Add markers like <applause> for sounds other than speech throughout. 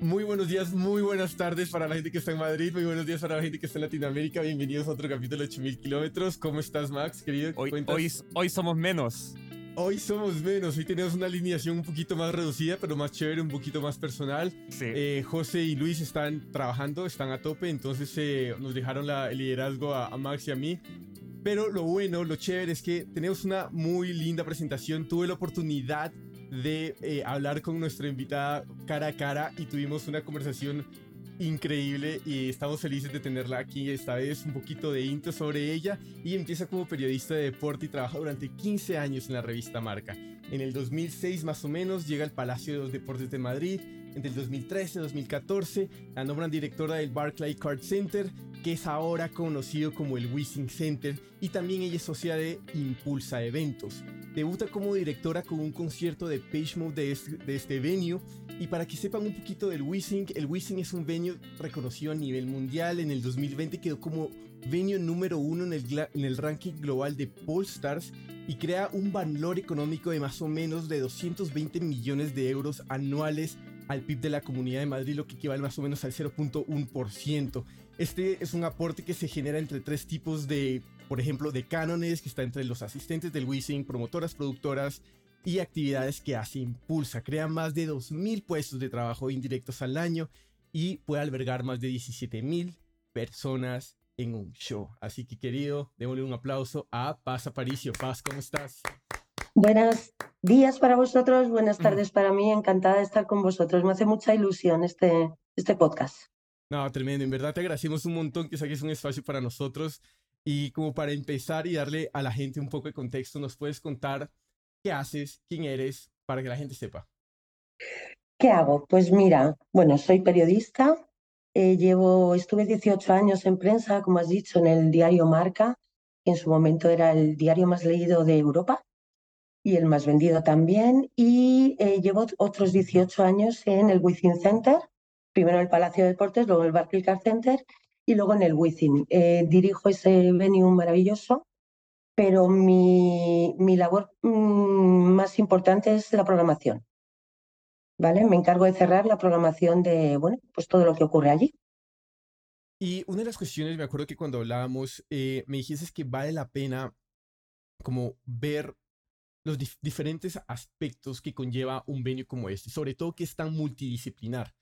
Muy buenos días, muy buenas tardes para la gente que está en Madrid, muy buenos días para la gente que está en Latinoamérica. Bienvenidos a otro capítulo de 8000 kilómetros. ¿Cómo estás, Max, querido? Hoy, hoy, hoy, somos menos. Hoy somos menos, hoy tenemos una alineación un poquito más reducida, pero más chévere, un poquito más personal. Sí. Eh, José y Luis están trabajando, están a tope, entonces eh, nos dejaron la, el liderazgo a, a Max y a mí. Pero lo bueno, lo chévere es que tenemos una muy linda presentación. Tuve la oportunidad de eh, hablar con nuestra invitada cara a cara y tuvimos una conversación increíble y estamos felices de tenerla aquí esta vez un poquito de intro sobre ella y empieza como periodista de deporte y trabaja durante 15 años en la revista Marca. En el 2006 más o menos llega al Palacio de los Deportes de Madrid, entre el 2013 y 2014 la nombran directora del Barclay Card Center, que es ahora conocido como el Wishing Center, y también ella es socia de Impulsa Eventos. Debuta como directora con un concierto de Page Mode de este, de venue, y para que sepan un poquito del Wishing, el Wishing es un venue reconocido a nivel mundial. En el 2020 quedó como venue número uno en el, ranking global de Polestars y crea un valor económico de más o menos de 220 millones de euros anuales al PIB de la Comunidad de Madrid, lo que equivale más o menos al 0.1%. Este es un aporte que se genera entre tres tipos de, por ejemplo, de cánones, que está entre los asistentes del Wishing, promotoras, productoras y actividades que hace Impulsa. Crea más de 2.000 puestos de trabajo indirectos al año y puede albergar más de 17.000 personas en un show. Así que querido, démosle un aplauso a Paz Aparicio. Paz, ¿cómo estás? Buenos días para vosotros, buenas tardes para mí. Encantada de estar con vosotros. Me hace mucha ilusión este, este podcast. No, tremendo. En verdad te agradecemos un montón que saques un espacio para nosotros. Y como para empezar y darle a la gente un poco de contexto, ¿nos puedes contar qué haces, quién eres, para que la gente sepa? ¿Qué hago? Pues mira, bueno, soy periodista. Eh, llevo, estuve 18 años en prensa, como has dicho, en el diario Marca, que en su momento era el diario más leído de Europa y el más vendido también. Y eh, llevo otros 18 años en el Within Center, primero en el Palacio de Deportes, luego en el Barclays Car Center y luego en el Within. Eh, dirijo ese venue maravilloso, pero mi, mi labor mmm, más importante es la programación. ¿Vale? Me encargo de cerrar la programación de, bueno, pues todo lo que ocurre allí. Y una de las cuestiones, me acuerdo que cuando hablábamos, eh, me dijiste que vale la pena como ver los dif diferentes aspectos que conlleva un venue como este, sobre todo que es tan multidisciplinar.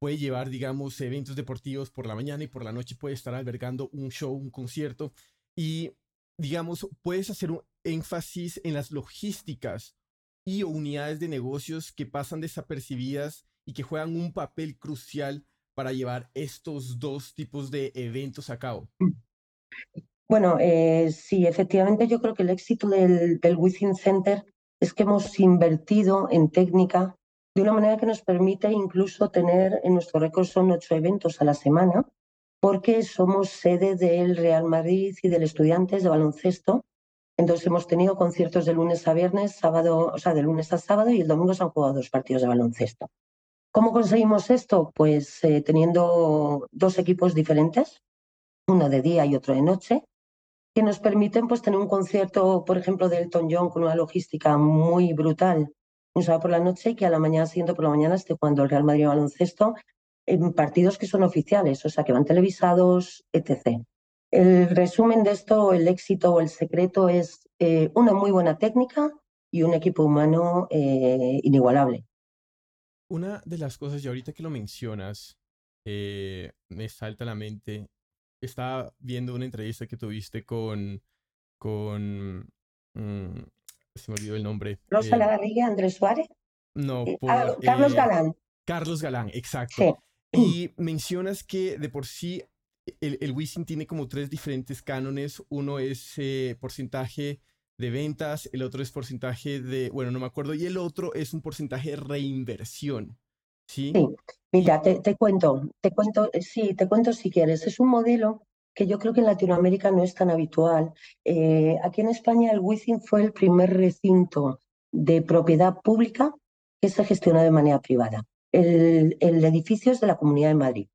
Puede llevar, digamos, eventos deportivos por la mañana y por la noche puede estar albergando un show, un concierto y, digamos, puedes hacer un énfasis en las logísticas y unidades de negocios que pasan desapercibidas y que juegan un papel crucial para llevar estos dos tipos de eventos a cabo. Bueno, eh, sí, efectivamente yo creo que el éxito del, del Within Center es que hemos invertido en técnica de una manera que nos permite incluso tener en nuestro récord son ocho eventos a la semana, porque somos sede del Real Madrid y del Estudiantes de baloncesto. Entonces hemos tenido conciertos de lunes a viernes, sábado, o sea, de lunes a sábado y el domingo se han jugado dos partidos de baloncesto. ¿Cómo conseguimos esto? Pues eh, teniendo dos equipos diferentes, uno de día y otro de noche, que nos permiten pues, tener un concierto, por ejemplo, de Elton John con una logística muy brutal un sábado por la noche y que a la mañana siguiente por la mañana esté jugando el Real Madrid baloncesto en partidos que son oficiales, o sea, que van televisados, etc. El resumen de esto, el éxito o el secreto es eh, una muy buena técnica y un equipo humano eh, inigualable. Una de las cosas, y ahorita que lo mencionas, eh, me salta a la mente estaba viendo una entrevista que tuviste con, con, mm, se me olvidó el nombre. Rosa eh, Andrés Suárez. No, Eh, por, ah, Carlos eh, Galán. Carlos Galán, exacto. Sí. Y mencionas que de por sí el, el Wisin tiene como tres diferentes cánones. Uno es eh, porcentaje de ventas, el otro es porcentaje de, bueno, no me acuerdo, y el otro es un porcentaje de reinversión. ¿Sí? Sí, mira, te, te cuento, te cuento, sí, te cuento si quieres. Es un modelo que yo creo que en Latinoamérica no es tan habitual. Eh, aquí en España el Wizzing fue el primer recinto de propiedad pública que se gestionó de manera privada. El, el edificio es de la Comunidad de Madrid,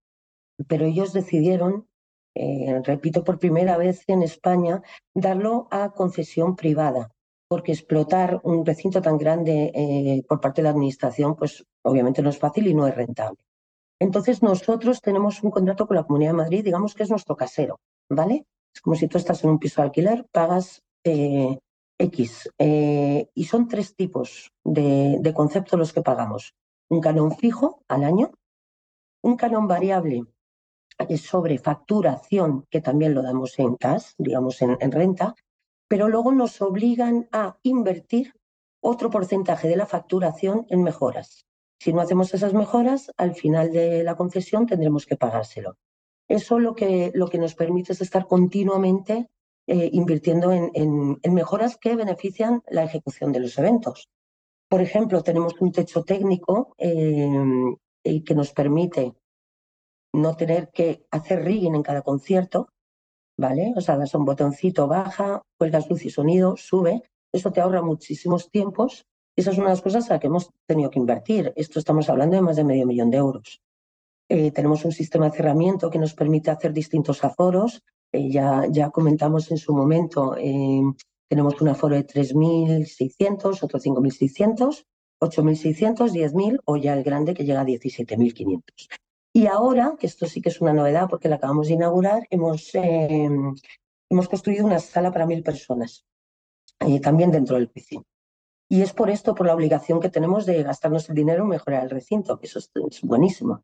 pero ellos decidieron, eh, repito por primera vez en España, darlo a concesión privada porque explotar un recinto tan grande eh, por parte de la administración, pues obviamente no es fácil y no es rentable. Entonces nosotros tenemos un contrato con la Comunidad de Madrid, digamos que es nuestro casero, ¿vale? Es como si tú estás en un piso de alquiler, pagas eh, X. Eh, y son tres tipos de, de conceptos los que pagamos. Un canon fijo al año, un canon variable sobre facturación, que también lo damos en cash, digamos en, renta, pero luego nos obligan a invertir otro porcentaje de la facturación en mejoras. Si no hacemos esas mejoras, al final de la concesión tendremos que pagárselo. Eso lo que, lo que nos permite es estar continuamente eh, invirtiendo en, en, mejoras que benefician la ejecución de los eventos. Por ejemplo, tenemos un techo técnico eh, eh, que nos permite no tener que hacer rigging en cada concierto, ¿vale? O sea, das un botoncito, baja, cuelgas luz y sonido, sube. Eso te ahorra muchísimos tiempos. Esa es una de las cosas a las que hemos tenido que invertir. Esto estamos hablando de más de medio millón de euros. Eh, tenemos un sistema de cerramiento que nos permite hacer distintos aforos. Eh, ya, ya comentamos en su momento, eh, tenemos un aforo de 3.600, otro 5.600, 8.600, 10.000 o ya el grande que llega a 17.500. Y ahora, que esto sí que es una novedad porque la acabamos de inaugurar, hemos, em, hemos construido una sala para mil personas, también dentro del piscina. Y es por esto, por la obligación que tenemos de gastarnos el dinero en mejorar el recinto, que eso es, buenísimo.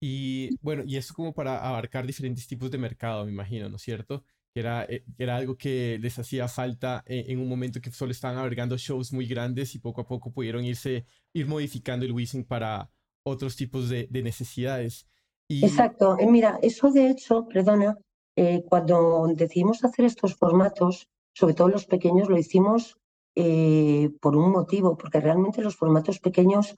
Y bueno, y eso como para abarcar diferentes tipos de mercado, me imagino, ¿no es cierto? Que era, eh, era algo que les hacía falta en, en, un momento que solo estaban albergando shows muy grandes y poco a poco pudieron irse, ir modificando el Wizzing para, otros tipos de, necesidades. Exacto. Eh, mira, eso de hecho, perdona, eh, cuando decidimos hacer estos formatos, sobre todo los pequeños, lo hicimos eh, por un motivo, porque realmente los formatos pequeños,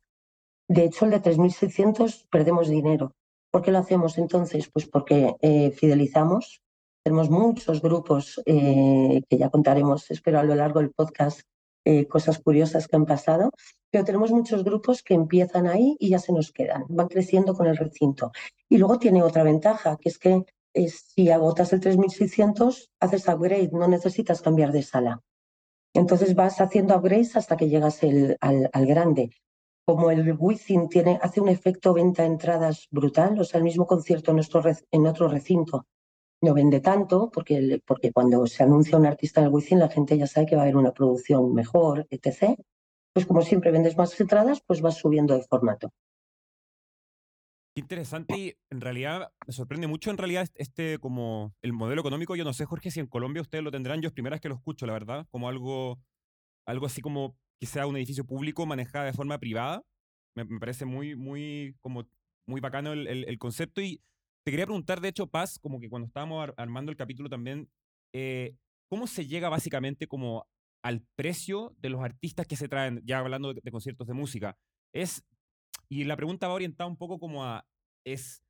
de hecho el de 3.600 perdemos dinero. ¿Por qué lo hacemos entonces? Pues porque fidelizamos, tenemos muchos grupos que ya contaremos, espero, a lo largo del podcast, eh, cosas curiosas que han pasado, pero tenemos muchos grupos que empiezan ahí y ya se nos quedan, van creciendo con el recinto. Y luego tiene otra ventaja, que es que si agotas el 3600, haces upgrade, no necesitas cambiar de sala. Entonces vas haciendo upgrades hasta que llegas el, al, al, grande. Como el Wizzing tiene, hace un efecto venta entradas brutal, o sea, el mismo concierto en otro recinto no vende tanto, porque, porque cuando se anuncia un artista en el Wizzing la gente ya sabe que va a haber una producción mejor, etc. Pues como siempre vendes más entradas, pues vas subiendo de formato. Interesante y en realidad me sorprende mucho en realidad este como el modelo económico. Yo no sé, Jorge, si en Colombia ustedes lo tendrán. Yo es primera vez que lo escucho, la verdad, como algo, algo así como que sea un edificio público manejado de forma privada. Me, parece muy, muy, como muy bacano el, el, el concepto y te quería preguntar, de hecho, Paz, como que cuando estábamos armando el capítulo también, eh, ¿cómo se llega básicamente como al precio de los artistas que se traen, ya hablando de, conciertos de música? Es, y la pregunta va orientada un poco como a, es,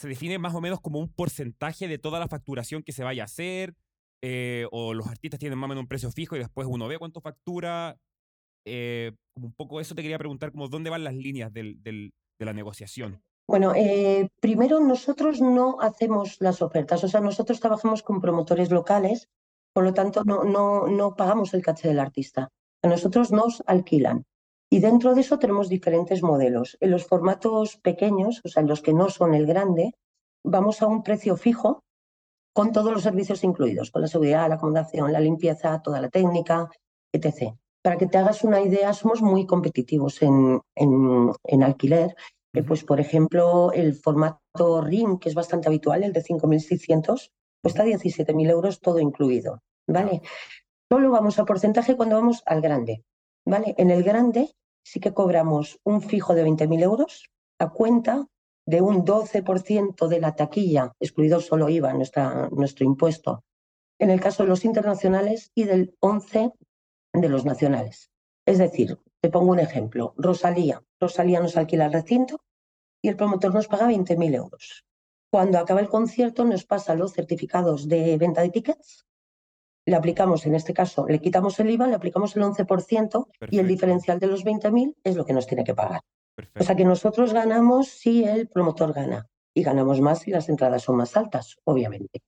¿se define más o menos como un porcentaje de toda la facturación que se vaya a hacer? Eh, ¿O los artistas tienen más o menos un precio fijo y después uno ve cuánto factura? Eh, un poco eso te quería preguntar, como dónde van las líneas de la negociación. Bueno, eh, primero nosotros no hacemos las ofertas, o sea, nosotros trabajamos con promotores locales, por lo tanto no, no, no pagamos el caché del artista. A nosotros nos alquilan. Y dentro de eso tenemos diferentes modelos. En los formatos pequeños, o sea, en los que no son el grande, vamos a un precio fijo con todos los servicios incluidos, con la seguridad, la acomodación, la limpieza, toda la técnica, etc. Para que te hagas una idea, somos muy competitivos en, en, en alquiler pues, por ejemplo, el formato RIM, que es bastante habitual, el de 5.600, cuesta 17.000 euros todo incluido, ¿vale? Solo vamos a porcentaje cuando vamos al grande, ¿vale? En el grande sí que cobramos un fijo de 20.000 euros a cuenta de un 12% de la taquilla, excluido solo IVA, nuestra, nuestro impuesto, en el caso de los internacionales y del 11% de los nacionales. Es decir, te pongo un ejemplo. Rosalía. Rosalía nos alquila el recinto y el promotor nos paga 20.000 euros. Cuando acaba el concierto nos pasa los certificados de venta de tickets, le aplicamos, en este caso, le quitamos el IVA, le aplicamos el 11% y el diferencial de los 20.000 es lo que nos tiene que pagar. O sea que nosotros ganamos si el promotor gana y ganamos más si las entradas son más altas, obviamente.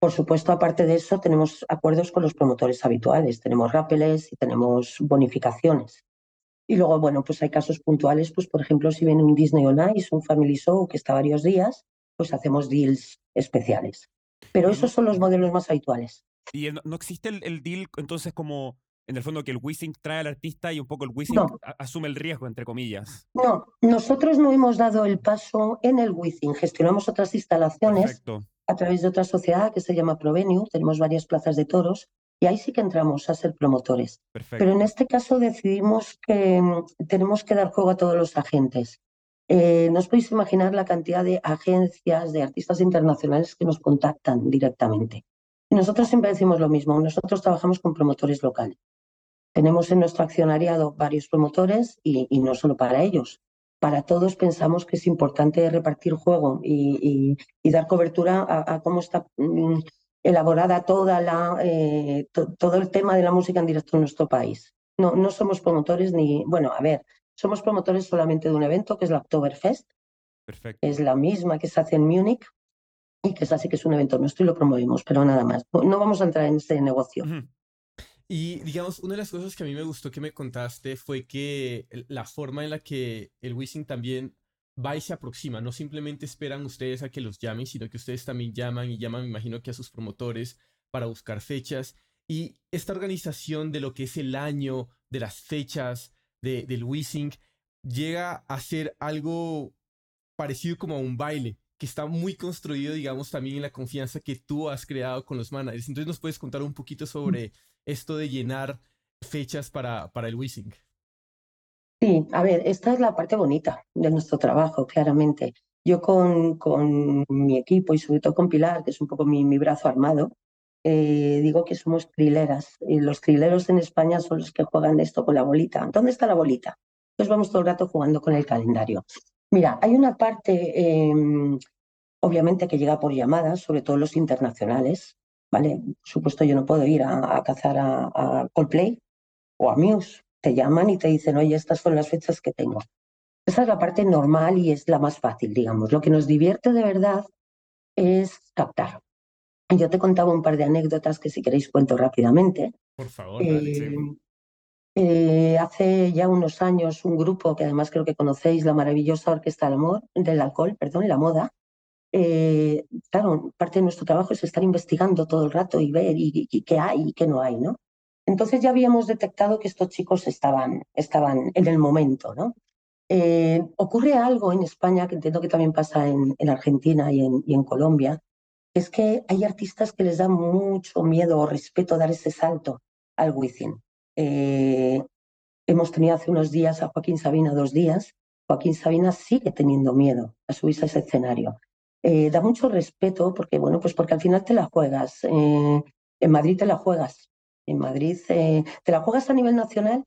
Por supuesto, aparte de eso, tenemos acuerdos con los promotores habituales, tenemos rápeles y tenemos bonificaciones. Y luego, bueno, pues hay casos puntuales, pues por ejemplo, si viene un Disney on Ice, un Family Show que está varios días, pues hacemos deals especiales. Pero esos son los modelos más habituales. ¿Y no existe el, deal entonces como en el fondo que el Wissing trae al artista y un poco el Wissing asume el riesgo, entre comillas. No, nosotros no hemos dado el paso en el Wissing, gestionamos otras instalaciones a través de otra sociedad que se llama Provenue, tenemos varias plazas de toros y ahí sí que entramos a ser promotores. Pero en este caso decidimos que mm, tenemos que dar juego a todos los agentes. Eh, no os podéis imaginar la cantidad de agencias, de artistas internacionales que nos contactan directamente. Y nosotros siempre decimos lo mismo, nosotros trabajamos con promotores locales. Tenemos en nuestro accionariado varios promotores y, no solo para ellos. Para todos pensamos que es importante repartir juego y, dar cobertura a, cómo está mm, elaborada toda la, eh, todo el tema de la música en directo en nuestro país. No, no somos promotores ni, bueno, a ver, somos promotores solamente de un evento que es la Oktoberfest. Perfecto. Es la misma que se hace en Múnich y que es así que es un evento nuestro y lo promovemos, pero nada más. No vamos a entrar en ese negocio. Y digamos, una de las cosas que a mí me gustó que me contaste fue que la forma en la que el Wishing también va y se aproxima, no simplemente esperan ustedes a que los llamen, sino que ustedes también llaman y llaman, me imagino que a sus promotores para buscar fechas. Y esta organización de lo que es el año, de las fechas de, del Wishing, llega a ser algo parecido como a un baile, que está muy construido, digamos, también en la confianza que tú has creado con los managers. Entonces, ¿nos puedes contar un poquito sobre esto de llenar fechas para, para el Wissing? Sí, a ver, esta es la parte bonita de nuestro trabajo, claramente. Yo con, con mi equipo y sobre todo con Pilar, que es un poco mi, mi brazo armado, eh, digo que somos trileras. Y los trileros en España son los que juegan esto con la bolita. ¿Dónde está la bolita? Pues vamos todo el rato jugando con el calendario. Mira, hay una parte, em, obviamente, que llega por llamadas, sobre todo los internacionales, ¿vale? Por supuesto, yo no puedo ir a, cazar a, Coldplay o a Muse. Te llaman y te dicen, oye, estas son las fechas que tengo. Esa es la parte normal y es la más fácil, digamos. Lo que nos divierte de verdad es captar. Yo te contaba un par de anécdotas que si queréis cuento rápidamente. Por favor, eh, eh, hace ya unos años un grupo que además creo que conocéis, la maravillosa Orquesta del Amor, del Alcohol, perdón, la moda, eh, claro, parte de nuestro trabajo es estar investigando todo el rato y ver y, qué hay y qué no hay, ¿no? Entonces ya habíamos detectado que estos chicos estaban, estaban en el momento, ¿no? Eh, ocurre algo en España, que entiendo que también pasa en, Argentina y en, y en Colombia, es que hay artistas que les da mucho miedo o respeto dar ese salto al Wizzing. Eh, hemos tenido hace unos días a Joaquín Sabina dos días. Joaquín Sabina sigue teniendo miedo a subirse a ese escenario. Eh, da mucho respeto porque, bueno, pues porque al final te la juegas. Eh, en Madrid te la juegas. En Madrid eh, te la juegas a nivel nacional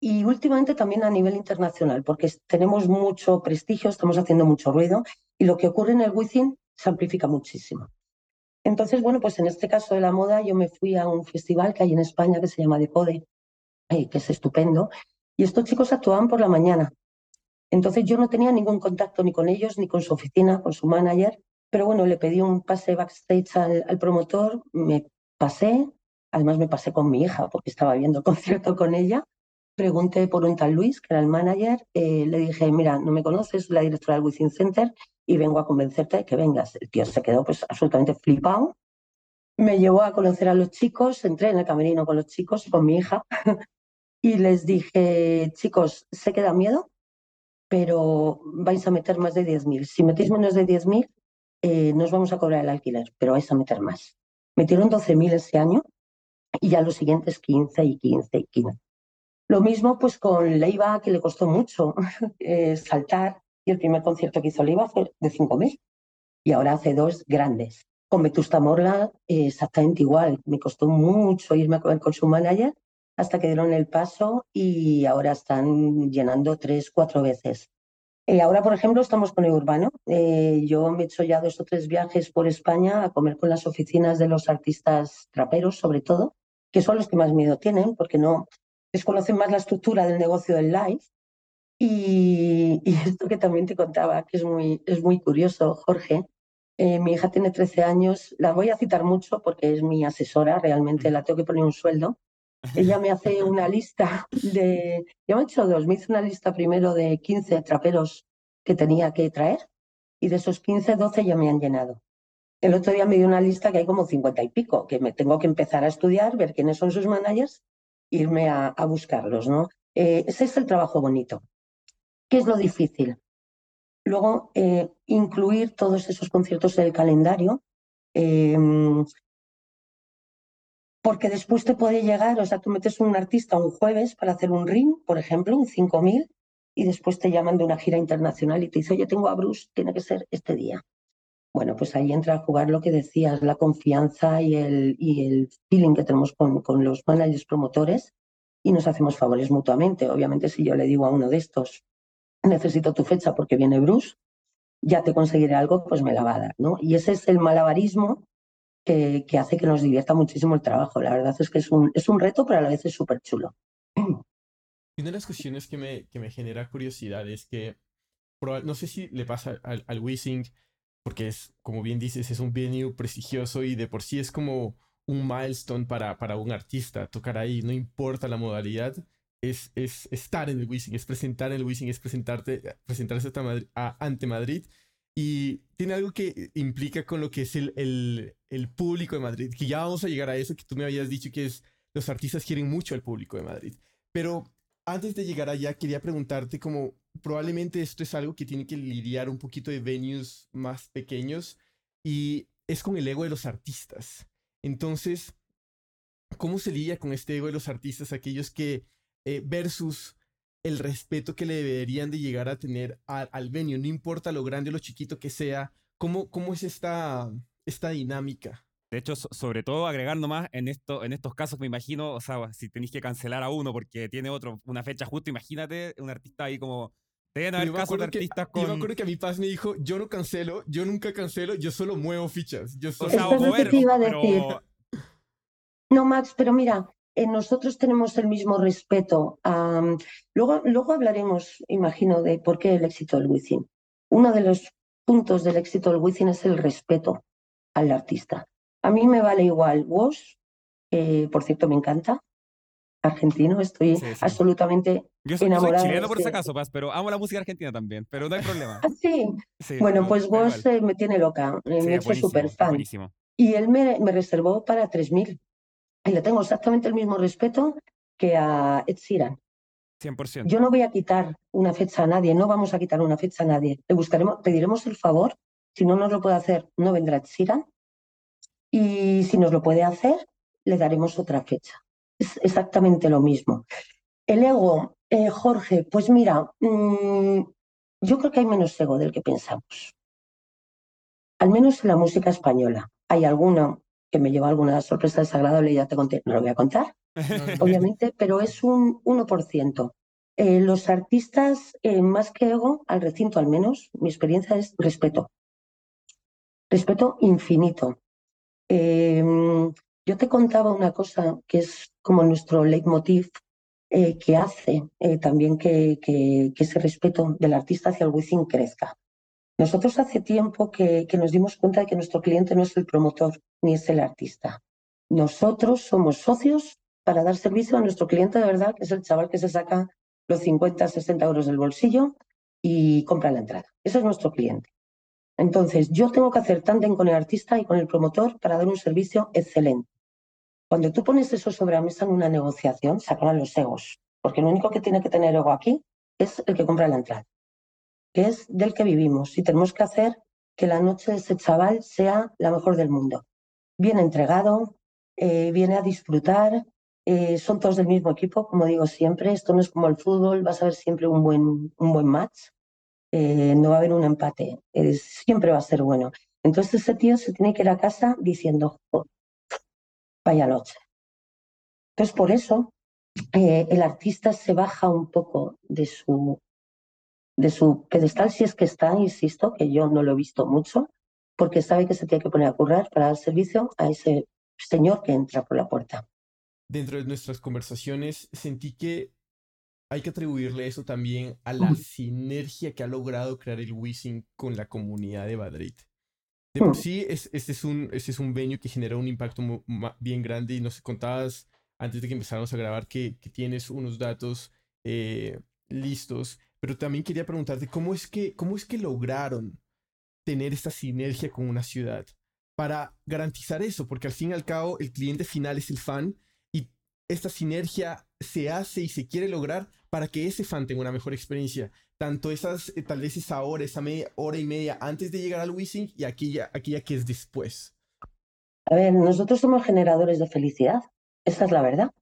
y últimamente también a nivel internacional, porque tenemos mucho prestigio, estamos haciendo mucho ruido y lo que ocurre en el Wizzing se amplifica muchísimo. Entonces, bueno, pues en este caso de la moda, yo me fui a un festival que hay en España que se llama Decode, que es estupendo, y estos chicos actuaban por la mañana. Entonces yo no tenía ningún contacto ni con ellos, ni con su oficina, con su manager, pero bueno, le pedí un pase backstage al, promotor, me pasé, además me pasé con mi hija porque estaba viendo el <laughs> concierto con ella, pregunté por un tal Luis, que era el manager, eh, le dije, mira, no me conoces, la directora del Within Center y vengo a convencerte de que vengas. El tío se quedó pues absolutamente flipado, me llevó a conocer a los chicos, entré en el camerino con los chicos, con mi hija, <laughs> y les dije, chicos, ¿se queda miedo? Pero vais a meter más de 10.000. Si metéis menos de 10.000, eh, nos vamos a cobrar el alquiler, pero vais a meter más. Metieron 12.000 ese año y ya los siguientes 15 y 15 y 15. Lo mismo pues con Leiva, que le costó mucho <laughs> eh, saltar, y el primer concierto que hizo Leiva fue de 5.000, y ahora hace dos grandes. Con Vetusta Morla eh, exactamente igual, me costó mucho irme a comer con su manager, hasta que dieron el paso y ahora están llenando tres, cuatro veces. Eh, ahora, por ejemplo, estamos con el Urbano. Eh, yo me he hecho ya dos o tres viajes por España a comer con las oficinas de los artistas traperos, sobre todo, que son los que más miedo tienen, porque no desconocen más la estructura del negocio del live. Y, <laughs> esto que también te contaba, que es muy, es muy curioso, Jorge. Eh, mi hija tiene 13 años, la voy a citar mucho porque es mi asesora, realmente la tengo que poner un sueldo. Ella me hace una lista de, ya me he hecho dos, me hizo una lista primero de 15 traperos que tenía que traer y de esos 15, 12 ya me han llenado. El otro día me dio una lista que hay como 50 y pico, que me tengo que empezar a estudiar, ver quiénes son sus managers, irme a, buscarlos, ¿no? Eh, ese es el trabajo bonito. ¿Qué es lo difícil? Luego, eh, incluir todos esos conciertos en el calendario, em, porque después te puede llegar, o sea, tú metes un artista un jueves para hacer un ring, por ejemplo, un 5000, y después te llaman de una gira internacional y te dice, oye, tengo a Bruce, tiene que ser este día. Bueno, pues ahí entra a jugar lo que decías, la confianza y el, y el feeling que tenemos con, los managers promotores y nos hacemos favores mutuamente. Obviamente, si yo le digo a uno de estos, necesito tu fecha porque viene Bruce, ya te conseguiré algo, pues me la va a dar, ¿no? Y ese es el malabarismo que, hace que nos divierta muchísimo el trabajo. La verdad es que es un, es un reto, pero a la vez es súper chulo. Una de las cuestiones que me, que me genera curiosidad es que, no sé si le pasa al, al Wissing, porque es, como bien dices, es un venue prestigioso y de por sí es como un milestone para, para un artista. Tocar ahí, no importa la modalidad, es, es estar en el Wissing, es presentar en el Wissing, es presentarte, presentarse ante Madrid y tiene algo que implica con lo que es el, el, público de Madrid, que ya vamos a llegar a eso, que tú me habías dicho que es, los artistas quieren mucho al público de Madrid. Pero antes de llegar allá, quería preguntarte como, probablemente esto es algo que tiene que lidiar un poquito de venues más pequeños y es con el ego de los artistas. Entonces, ¿cómo se lidia con este ego de los artistas, aquellos que eh, versus el respeto que le deberían de llegar a tener al venue, no importa lo grande o lo chiquito que sea, ¿cómo, cómo es esta, esta dinámica? De hecho, sobre todo agregar nomás en, esto, en estos casos, me imagino, o sea, si tenéis que cancelar a uno porque tiene otro, una fecha justa, imagínate un artista ahí como... Deben haber casos de artistas con... Yo me acuerdo que a mi paz me dijo, yo no cancelo, yo nunca cancelo, yo solo muevo fichas. Yo solo... O sea, pero... No, Max, pero mira, eh, nosotros tenemos el mismo respeto. luego, luego hablaremos, imagino, de por qué el éxito del Wizzing. Uno de los puntos del éxito del Wizzing es el respeto al artista. A mí me vale igual Wash, eh, por cierto, me encanta, argentino, estoy absolutamente Yo soy, enamorada. Soy chileno por ese caso, Paz, pero amo la música argentina también, pero no hay problema. ¿Ah, sí? bueno, pues Wash me tiene loca, me he hecho súper fan. Y él me, me reservó para 3.000 y le tengo exactamente el mismo respeto que a Ed Sheeran. 100%. Yo no voy a quitar una fecha a nadie, no vamos a quitar una fecha a nadie. Le buscaremos, pediremos el favor. Si no nos lo puede hacer, no vendrá Ed Sheeran. Y si nos lo puede hacer, le daremos otra fecha. Es exactamente lo mismo. El ego, eh, Jorge, pues mira, mm, yo creo que hay menos ego del que pensamos. Al menos en la música española. Hay alguna que me lleva alguna sorpresa desagradable, ya te conté, no lo voy a contar, <laughs> obviamente, pero es un 1%. Eh, los artistas, eh, más que ego, al recinto al menos, mi experiencia es respeto. Respeto infinito. Em, yo te contaba una cosa que es como nuestro leitmotiv eh, que hace también que, que, ese respeto del artista hacia el within crezca. Nosotros hace tiempo que, nos dimos cuenta de que nuestro cliente no es el promotor ni es el artista. Nosotros somos socios para dar servicio a nuestro cliente de verdad, que es el chaval que se saca los 50, 60 euros del bolsillo y compra la entrada. Ese es nuestro cliente. Entonces, yo tengo que hacer tándem con el artista y con el promotor para dar un servicio excelente. Cuando tú pones eso sobre la mesa en una negociación, se acaban los egos, porque el único que tiene que tener ego aquí es el que compra la entrada que es del que vivimos y tenemos que hacer que la noche de ese chaval sea la mejor del mundo. Bien entregado, eh, viene a disfrutar, eh, son todos del mismo equipo, como digo siempre, esto no es como el fútbol, vas a ver siempre un buen, un buen match, eh, no va a haber un empate, siempre va a ser bueno. Entonces ese tío se tiene que ir a casa diciendo, vaya noche. Entonces por eso el artista se baja un poco de su de su pedestal, si es que está, insisto, que yo no lo he visto mucho, porque sabe que se tiene que poner a currar para dar servicio a ese señor que entra por la puerta. Dentro de nuestras conversaciones sentí que hay que atribuirle eso también a la sinergia que ha logrado crear el Wissing con la comunidad de Madrid. De por sí, es, este, es un, este es un venue que genera un impacto bien grande y nos contabas antes de que empezáramos a grabar que, que tienes unos datos eh, listos, pero también quería preguntarte cómo es que, cómo es que lograron tener esta sinergia con una ciudad para garantizar eso, porque al fin y al cabo el cliente final es el fan y esta sinergia se hace y se quiere lograr para que ese fan tenga una mejor experiencia. Tanto esas, eh, tal vez esa hora, esa media, hora y media antes de llegar al WeSync y aquella, aquella que es después. A ver, nosotros somos generadores de felicidad, esa es la verdad.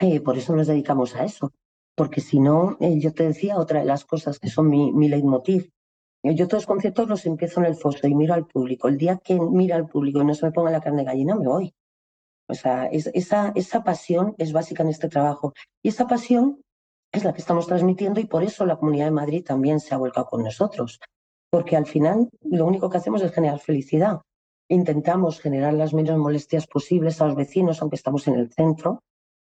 Eh, por eso nos dedicamos a eso. Porque si no, eh, yo te decía otra de las cosas que son mi, mi leitmotiv. Yo todos los conciertos los empiezo en el foso y miro al público. El día que mira al público y no se me ponga la carne de gallina, me voy. O sea, esa, esa pasión es básica en este trabajo. Y esa pasión es la que estamos transmitiendo y por eso la Comunidad de Madrid también se ha vuelto con nosotros. Porque al final lo único que hacemos es generar felicidad. Intentamos generar las menos molestias posibles a los vecinos, aunque estamos en el centro,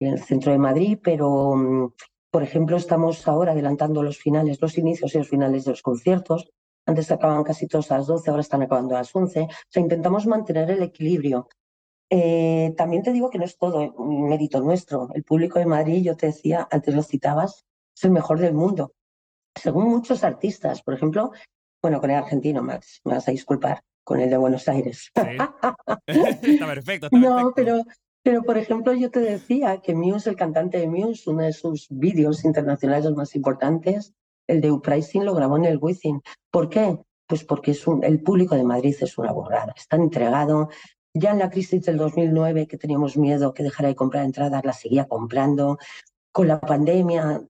en el centro de Madrid, pero mm, por ejemplo, estamos ahora adelantando los finales, los inicios y los finales de los conciertos. Antes acababan casi todos a las 12, ahora están acabando a las 11. O sea, intentamos mantener el equilibrio. Eh, también te digo que no es todo un mérito nuestro. El público de Madrid, yo te decía, antes lo citabas, es el mejor del mundo. Según muchos artistas, por ejemplo, bueno, con el argentino, Max, me vas a disculpar, con el de Buenos Aires. <laughs> <laughs> está perfecto. Está no, pero pero, por ejemplo, yo te decía que Muse, el cantante de Muse, uno de sus vídeos internacionales más importantes, el de Uprising, lo grabó en el Within. ¿Por qué? Pues porque es un, el público de Madrid es una borrada, está entregado. Ya en la crisis del 2009, que teníamos miedo que dejara de comprar entradas, la seguía comprando. Con la pandemia,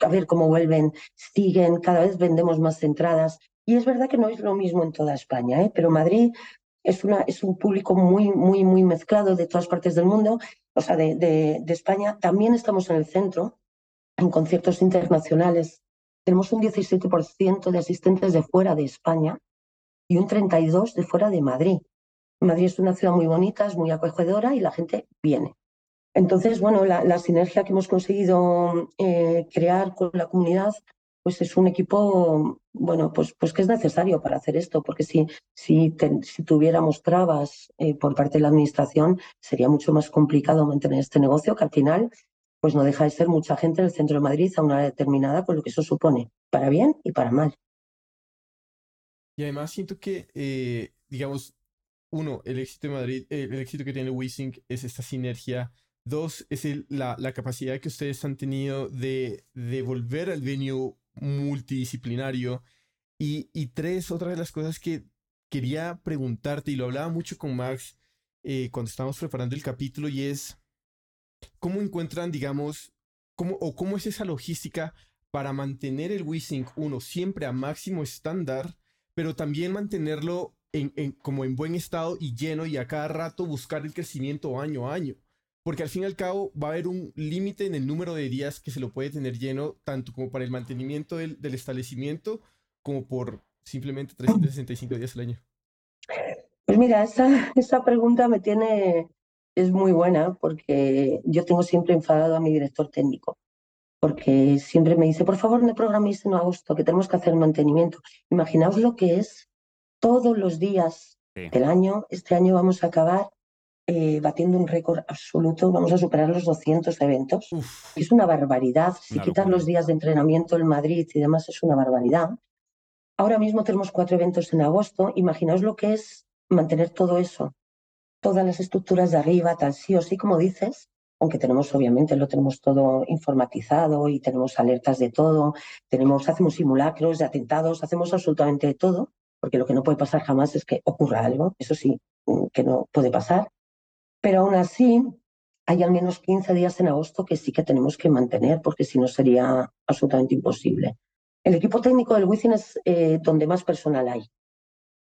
a ver cómo vuelven, siguen, cada vez vendemos más entradas. Y es verdad que no es lo mismo en toda España, ¿eh? pero Madrid es, una, es un público muy, muy, muy mezclado de todas partes del mundo, o sea, de, de, España. También estamos en el centro, en conciertos internacionales. Tenemos un 17% de asistentes de fuera de España y un 32% de fuera de Madrid. Madrid es una ciudad muy bonita, es muy acogedora y la gente viene. Entonces, bueno, la, la sinergia que hemos conseguido eh, crear con la comunidad pues es un equipo, bueno, pues, pues que es necesario para hacer esto, porque si, si, si tuviéramos trabas eh, por parte de la administración, sería mucho más complicado mantener este negocio, que al final pues no deja de ser mucha gente en el centro de Madrid a una hora determinada, con lo que eso supone, para bien y para mal. Y además siento que, eh, digamos, uno, el éxito de Madrid, eh, el éxito que tiene WeSync es esta sinergia Dos, es la, la, capacidad que ustedes han tenido de, de volver al venue multidisciplinario. Y, y, tres, otra de las cosas que quería preguntarte, y lo hablaba mucho con Max eh, cuando estábamos preparando el capítulo, y es, ¿cómo encuentran, digamos, cómo, o cómo es esa logística para mantener el WeSync 1 siempre a máximo estándar, pero también mantenerlo en, en, como en buen estado y lleno y a cada rato buscar el crecimiento año a año? Porque al fin y al cabo va a haber un límite en el número de días que se lo puede tener lleno, tanto como para el mantenimiento del, establecimiento, como por simplemente 365 días al año. Pues mira, esa, esa pregunta me tiene, es muy buena, porque yo tengo siempre enfadado a mi director técnico, porque siempre me dice, por favor, no programéis en agosto, que tenemos que hacer mantenimiento. Imaginaos lo que es todos los días del año. Este año vamos a acabar eh, batiendo un récord absoluto. Vamos a superar los 200 eventos. Es una barbaridad. Si quitas los días de entrenamiento en Madrid y demás, es una barbaridad. Ahora mismo tenemos cuatro eventos en agosto. Imaginaos lo que es mantener todo eso. Todas las estructuras de arriba, tal sí o sí, como dices, aunque tenemos, obviamente, lo tenemos todo informatizado y tenemos alertas de todo, tenemos, hacemos simulacros de atentados, hacemos absolutamente de todo, porque lo que no puede pasar jamás es que ocurra algo, eso sí, mm, que no puede pasar. Pero aún así, hay al menos 15 días en agosto que sí que tenemos que mantener, porque si no sería absolutamente imposible. El equipo técnico del Wizzing es eh, donde más personal hay.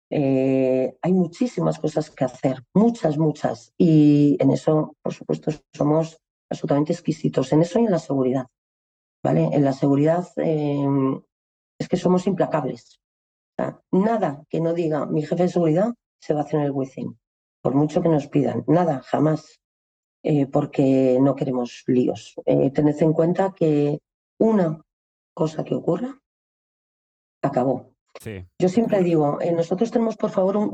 Eh, hay muchísimas cosas que hacer, muchas, muchas. Y en eso, por supuesto, somos absolutamente exquisitos. En eso y en la seguridad. ¿vale? En la seguridad eh, es que somos implacables. nada que no diga mi jefe de seguridad se va a hacer en el Wizzing por mucho que nos pidan. Nada, jamás, eh, porque no queremos líos. Eh, tened en cuenta que una cosa que ocurra, acabó. Yo siempre digo, eh, nosotros tenemos, por favor, un,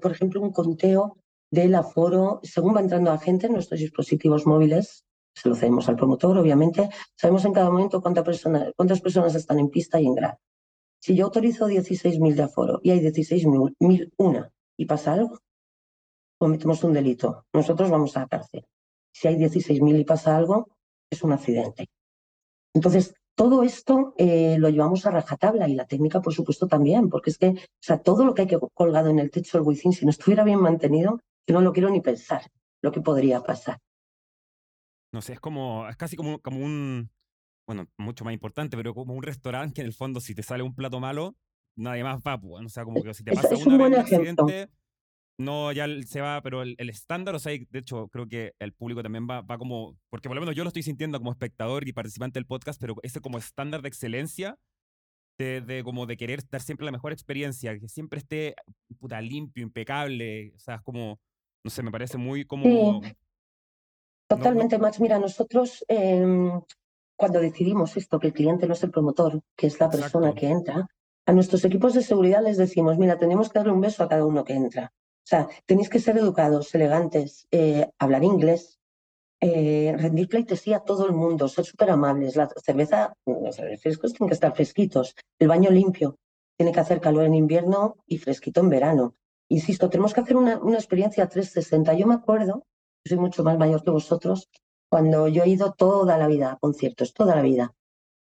por ejemplo, un conteo del aforo, según va entrando la gente en nuestros dispositivos móviles, se lo cedemos al promotor, obviamente, sabemos en cada momento cuántas personas están en pista y en grado. Si yo autorizo 16.000 de aforo y hay 16.000 y pasa algo, cometemos un delito. Nosotros vamos a la cárcel. Si hay 16.000 y pasa algo, es un accidente. Entonces, todo esto eh, lo llevamos a rajatabla y la técnica, por supuesto, también, porque es que, o sea, todo lo que hay que colgado en el techo del Wizzing, si no estuviera bien mantenido, yo no lo quiero ni pensar lo que podría pasar. No sé, es como, es casi como, como un, bueno, mucho más importante, pero como un restaurante que en el fondo si te sale un plato malo, nadie más va, pues, o sea, como que si te pasa una vez un accidente, no, ya se va, pero el, estándar, o sea, de hecho, creo que el público también va, va como, porque por lo menos yo lo estoy sintiendo como espectador y participante del podcast, pero ese como estándar de excelencia, de, como de querer dar siempre la mejor experiencia, que siempre esté puta, limpio, impecable, o sea, es como, no sé, me parece muy como... Totalmente, Max. Mira, nosotros em, cuando decidimos esto, que el cliente no es el promotor, que es la persona que entra, a nuestros equipos de seguridad les decimos, mira, tenemos que darle un beso a cada uno que entra. O sea, tenéis que ser educados, elegantes, eh, hablar inglés, eh, rendir pleitesía a todo el mundo, ser súper amables. La cerveza, los refrescos tienen que estar fresquitos. El baño limpio. Tiene que hacer calor en invierno y fresquito en verano. Insisto, tenemos que hacer una, una experiencia 360. Yo me acuerdo, soy mucho más mayor que vosotros, cuando yo he ido toda la vida a conciertos, toda la vida,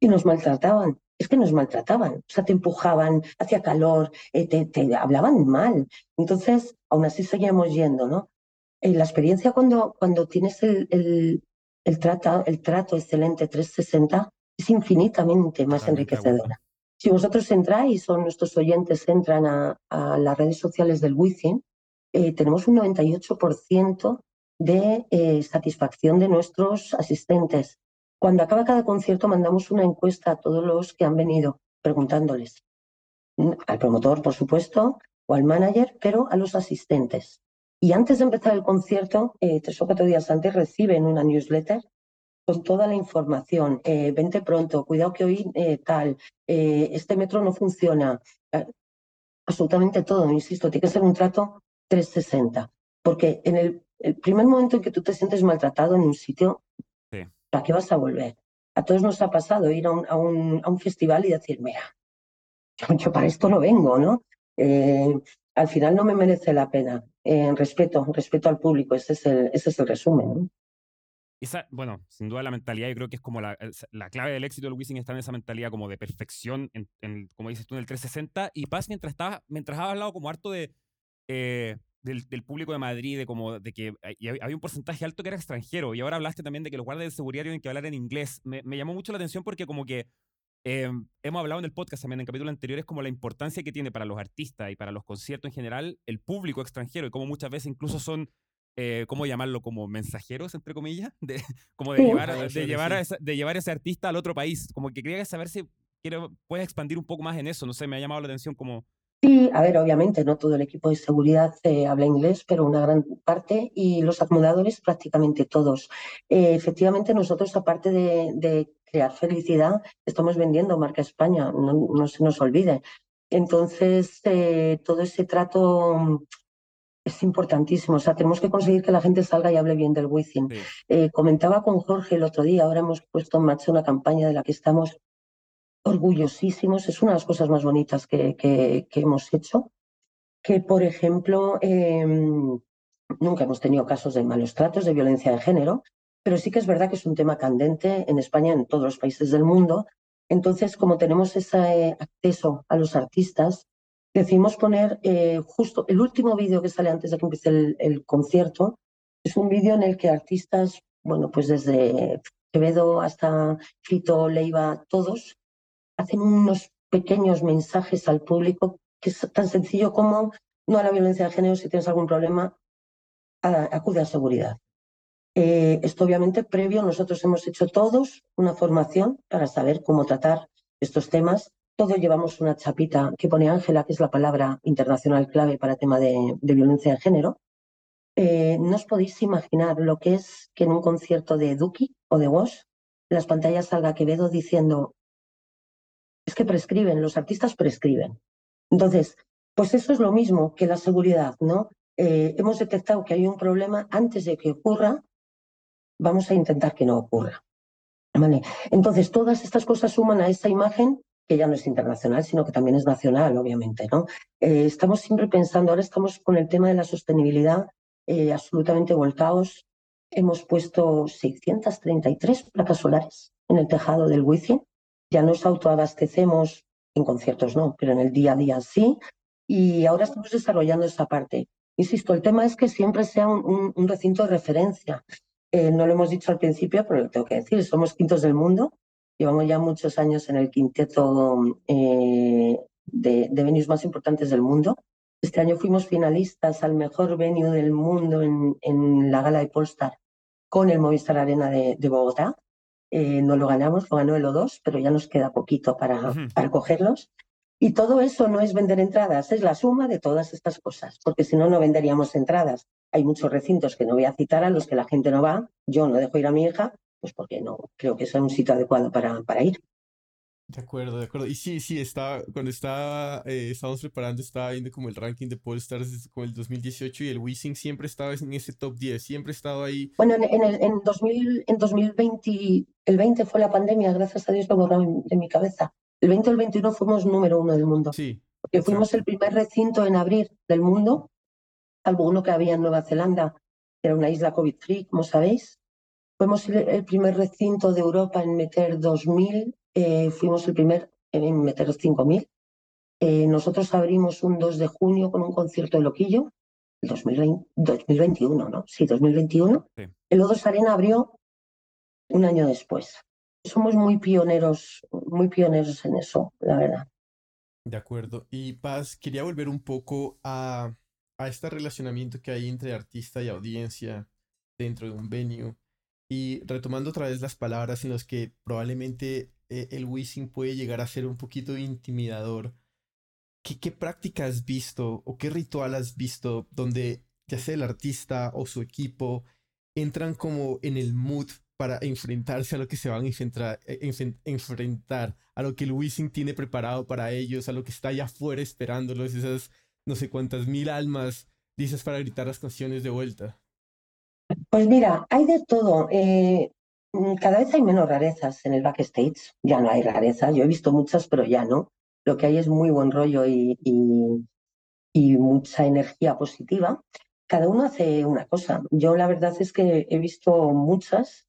y nos maltrataban es que nos maltrataban, o sea, te empujaban, hacía calor, eh, te, hablaban mal. Entonces, aún así seguíamos yendo, ¿no? Eh, la experiencia cuando, cuando tienes el, el, el, trato, el trato excelente 360 es infinitamente más enriquecedora. Si vosotros entráis o nuestros oyentes entran a, a las redes sociales del Wizzing, eh, tenemos un 98% de satisfacción de nuestros asistentes. Cuando acaba cada concierto mandamos una encuesta a todos los que han venido preguntándoles, mm, al promotor, por supuesto, o al manager, pero a los asistentes. Y antes de empezar el concierto, eh, tres o cuatro días antes, reciben una newsletter con toda la información. Eh, vente pronto, cuidado que hoy eh, tal, este metro no funciona. absolutamente todo, insisto, tiene que ser un trato 360. Porque en el primer momento en que tú te sientes maltratado en un sitio, ¿para qué vas a volver? A todos nos ha pasado ir a un, a un, a un festival y decir, mira, <laughs> yo, para esto no vengo, ¿no? Eh, al final no me merece la pena. Eh, respeto, respeto al público, ese es el, ese es el resumen. Esa, bueno, sin duda la mentalidad, yo creo que es como la, la clave del éxito del Wizzing está en esa mentalidad como de perfección, como dices tú, en el 360. Y Paz, mientras, estaba, mientras has hablado como harto de, eh, del, público de Madrid, de, como, de que había un porcentaje alto que era extranjero, y ahora hablaste también de que los guardias de seguridad tienen que hablar en inglés. Me, llamó mucho la atención porque como que em, hemos hablado en el podcast también en capítulos anteriores como la importancia que tiene para los artistas y para los conciertos en general el público extranjero y como muchas veces incluso son eh, ¿cómo llamarlo? Como mensajeros, entre comillas, <laughs> de, como de, llevar, de, llevar a de llevar ese artista al otro país. Como que quería saber si quiero, puedes expandir un poco más en eso. No sé, me ha llamado la atención como Sí, a ver, obviamente no todo el equipo de seguridad eh, habla inglés, pero una gran parte y los acomodadores prácticamente todos. Eh, efectivamente, nosotros aparte de, crear felicidad, estamos vendiendo marca España, no, se nos olvide. Entonces, eh, todo ese trato es importantísimo. O sea, tenemos que conseguir que la gente salga y hable bien del Wizzing. comentaba con Jorge el otro día, ahora hemos puesto en marcha una campaña de la que estamos orgullosísimos, es una de las cosas más bonitas que, hemos hecho, que por ejemplo, em, nunca hemos tenido casos de malos tratos, de violencia de género, pero sí que es verdad que es un tema candente en España, en todos los países del mundo. Entonces, como tenemos ese acceso a los artistas, decidimos poner eh, justo el último vídeo que sale antes de que empiece el, el concierto. Es un vídeo en el que artistas, bueno, pues desde Quevedo hasta Fito, Leiva, todos hacen unos pequeños mensajes al público que es tan sencillo como no a la violencia de género, si tienes algún problema, acude a seguridad. Eh, esto obviamente previo, nosotros hemos hecho todos una formación para saber cómo tratar estos temas. Todos llevamos una chapita que pone Ángela, que es la palabra internacional clave para tema de, violencia de género. Eh, no os podéis imaginar lo que es que en un concierto de Duki o de Wash las pantallas salga Quevedo diciendo que prescriben, los artistas prescriben. Entonces, pues eso es lo mismo que la seguridad, ¿no? eh, hemos detectado que hay un problema antes de que ocurra, vamos a intentar que no ocurra. ¿Vale? Entonces, todas estas cosas suman a esa imagen que ya no es internacional, sino que también es nacional, obviamente. ¿no? Eh, estamos siempre pensando, ahora estamos con el tema de la sostenibilidad eh, absolutamente volcados. Hemos puesto 633 placas solares en el tejado del Wizzing. Ya nos autoabastecemos, en conciertos no, pero en el día a día sí. Y ahora estamos desarrollando esa parte. Insisto, el tema es que siempre sea un, recinto de referencia. Eh, no lo hemos dicho al principio, pero lo tengo que decir, somos quintos del mundo Llevamos ya muchos años en el quinteto eh, de, de venues más importantes del mundo. Este año fuimos finalistas al mejor venue del mundo en, la gala de Polestar con el Movistar Arena de, Bogotá. Eh, no lo ganamos, lo ganó el O2, pero ya nos queda poquito para, para cogerlos. Y todo eso no es vender entradas, es la suma de todas estas cosas, porque si no, no venderíamos entradas. Hay muchos recintos que no voy a citar a los que la gente no va. Yo no dejo ir a mi hija pues porque no creo que sea un sitio adecuado para, para ir. De acuerdo, de acuerdo. Y sí, sí, estaba, cuando estaba, eh, estábamos preparando, estaba viendo como el ranking de Polestars desde como el 2018 y el Wizzing siempre estaba en ese top 10, siempre estaba ahí. Bueno, en, en, el, en, 2000, en 2020, el 20 fue la pandemia, gracias a Dios lo borró de mi cabeza. El 20 o el 21 fuimos número uno del mundo. Sí. Porque fuimos el primer recinto en abrir del mundo, salvo uno que había en Nueva Zelanda, que era una isla COVID-free, como sabéis. Fuimos el primer recinto de Europa en meter 2.000, eh, fuimos el primer en meter 5.000. Eh, nosotros abrimos un 2 de junio con un concierto de Loquillo, el 2021, ¿no? Sí, 2021. El O2 Arena abrió un año después. Somos muy pioneros, muy pioneros en eso, la verdad. De acuerdo. Y Paz, quería volver un poco a, a este relacionamiento que hay entre artista y audiencia dentro de un venue. Y retomando otra vez las palabras en las que probablemente eh, el Wizzing puede llegar a ser un poquito intimidador, ¿qué, ¿qué práctica has visto o qué ritual has visto donde ya sea el artista o su equipo entran como en el mood para enfrentarse a lo que se van a enfrentar, eh, enfrentar a lo que el Wizzing tiene preparado para ellos, a lo que está allá afuera esperándolos, esas no sé cuántas mil almas dices para gritar las canciones de vuelta? Pues mira, hay de todo. Eh, cada vez hay menos rarezas en el backstage. Ya no hay rarezas. Yo he visto muchas, pero ya no. Lo que hay es muy buen rollo y, mucha energía positiva. Cada uno hace una cosa. Yo la verdad es que he visto muchas,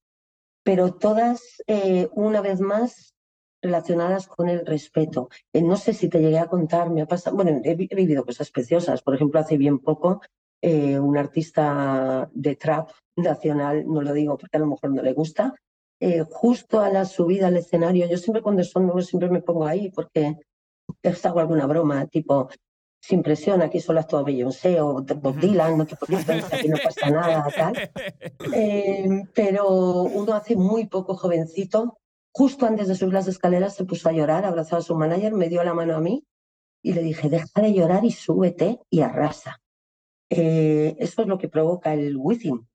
pero todas, eh, una vez más, relacionadas con el respeto. Eh, no sé si te llegué a contar, me ha pasado, bueno, he, vivido cosas preciosas. Por ejemplo, hace bien poco eh, un artista de trap nacional, no lo digo porque a lo mejor no le gusta, eh, justo a la subida al escenario, yo siempre cuando son nuevos siempre me pongo ahí porque les hago alguna broma, tipo, sin presión, aquí solo actúa Beyoncé o Bob Dylan, no te preocupes, aquí no pasa nada, tal. Eh, pero uno hace muy poco jovencito, justo antes de subir las escaleras se puso a llorar, abrazó a su manager, me dio la mano a mí y le dije, deja de llorar y súbete y arrasa. Eh, eso es lo que provoca el whizzing.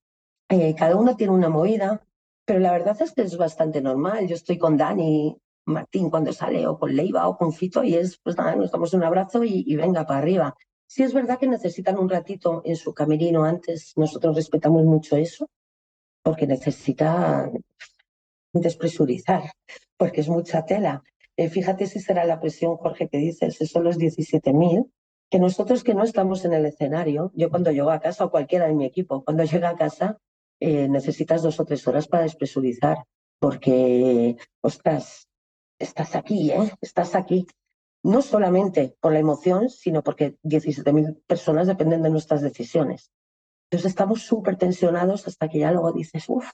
Eh, cada uno tiene una movida, pero la verdad es que es bastante normal. Yo estoy con Dani Martín cuando sale, o con Leiva, o con Fito, y es, pues nada, nos damos un abrazo y, venga para arriba. Si es verdad que necesitan un ratito en su camerino antes, nosotros respetamos mucho eso, porque necesitan despresurizar, porque es mucha tela. Eh, fíjate si será la presión, Jorge, que dices, si son los 17.000, que nosotros que no estamos en el escenario, yo cuando llego a casa o cualquiera de mi equipo, cuando <laughs> llega a casa eh, necesitas dos o tres horas para despresurizar, porque, ostras, estás aquí, ¿eh? Estás aquí. No solamente por la emoción, sino porque 17.000 personas dependen de nuestras decisiones. Entonces estamos súper tensionados hasta que ya luego dices, uff,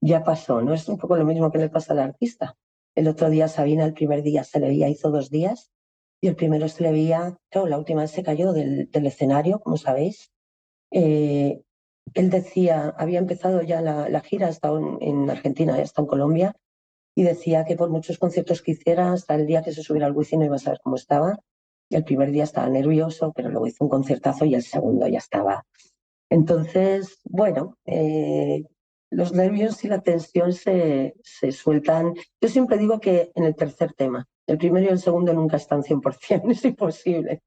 ya pasó, ¿no? Es un poco lo mismo que le pasa al artista. El otro día Sabina, el primer día se le veía, hizo dos días, y el primero se le veía, claro, la última vez se cayó del, escenario, como sabéis. Eh, él decía, había empezado ya la, gira, ha estado en, Argentina, ya está en Colombia, y decía que por muchos conciertos que hiciera, hasta el día que se subiera al Wizzing no iba a saber cómo estaba. Y el primer día estaba nervioso, pero luego hizo un concertazo y el segundo ya estaba. Entonces, bueno, eh, los nervios y la tensión se, se sueltan. Yo siempre digo que en el tercer tema, el primero y el segundo nunca están 100%, <laughs> es imposible.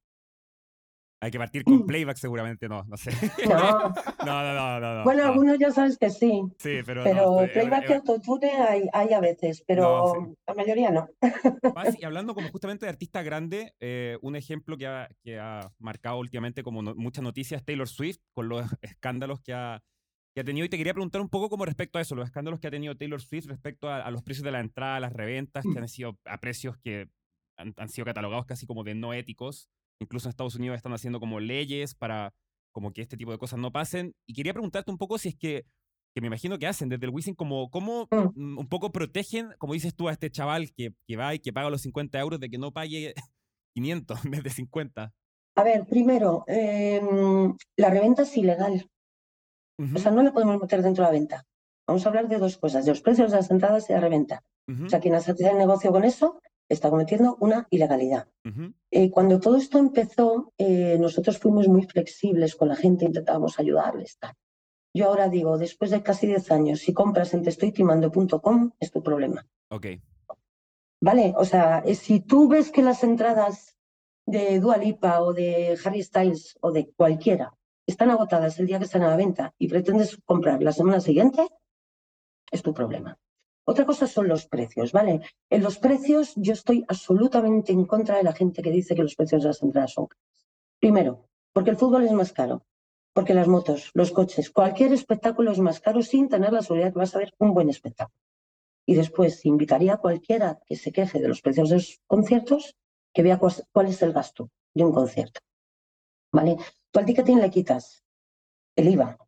Hay que partir con playback seguramente, no, no sé. <laughs> No. no, no, no, no, Bueno, no. algunos ya sabes que sí. Sí, pero, Pero no, estoy- playback y eh, autotune hay, hay a veces, pero No, sí. la mayoría no. <laughs> Paz, y hablando como justamente de artista grande, eh, un ejemplo que ha, que ha marcado últimamente como no- muchas noticias Taylor Swift con los escándalos que ha, que ha tenido. Y te quería preguntar un poco como respecto a eso, los escándalos que ha tenido Taylor Swift respecto a, a los precios de la entrada, las reventas, que han sido a precios que han, han sido catalogados casi como de no éticos. Incluso en Estados Unidos están haciendo como leyes para como que este tipo de cosas no pasen. Y quería preguntarte un poco si es que que me imagino que hacen desde el Wisin, como cómo Mm. mm, un poco protegen, como dices tú, a este chaval que, que va y que paga los 50 euros de que no pague <laughs> 500 en vez de 50. A ver, primero, em, la reventa es ilegal. O sea, no la podemos meter dentro de la venta. Vamos a hablar de dos cosas, de los precios de las entradas y la reventa. O sea, quien hace el negocio con eso está cometiendo una ilegalidad. ujú, Eh, cuando todo esto empezó, eh, nosotros fuimos muy flexibles con la gente, intentábamos ayudarles. Tal. Yo ahora digo, después de casi 10 años, si compras en teestoytimando.com, es tu problema. Ok, ¿Vale? O sea, eh, si tú ves que las entradas de Dua Lipa o de Harry Styles o de cualquiera están agotadas el día que están a la venta y pretendes comprar la semana siguiente, es tu problema. Otra cosa son los precios, ¿vale? En los precios yo estoy absolutamente en contra de la gente que dice que los precios de las entradas son caros. Primero, porque el fútbol es más caro, porque las motos, los coches, cualquier espectáculo es más caro sin tener la seguridad que vas a ver un buen espectáculo. Y después invitaría a cualquiera que se queje de los precios de los conciertos que vea cuál, es el gasto de un concierto. ¿Vale? Tú al ticketing le quitas el IVA,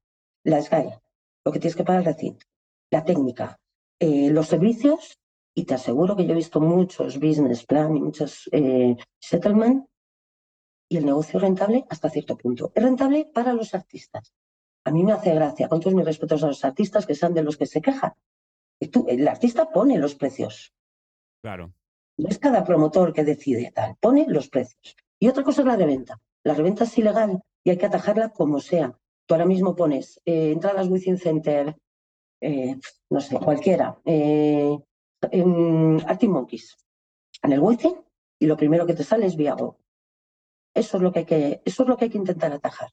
la SGAE, lo que tienes que pagar el recinto, la técnica, eh, los servicios, y te aseguro que yo he visto muchos business plan y muchos eh, settlement, y el negocio es rentable hasta cierto punto. Es rentable para los artistas. A mí me hace gracia, con todos mis respetos a los artistas que sean de los que se quejan. Y tú, el artista pone los precios. claro. No es cada promotor que decide tal, pone los precios. Y otra cosa es la reventa. La reventa es ilegal y hay que atajarla como sea. Tú ahora mismo pones eh, entradas Within Center, eh, no sé, cualquiera, eh, en Arctic Monkeys, en el Within, y lo primero que te sale es Viago. Eso es lo que hay que, eso es lo que, hay que intentar atajar.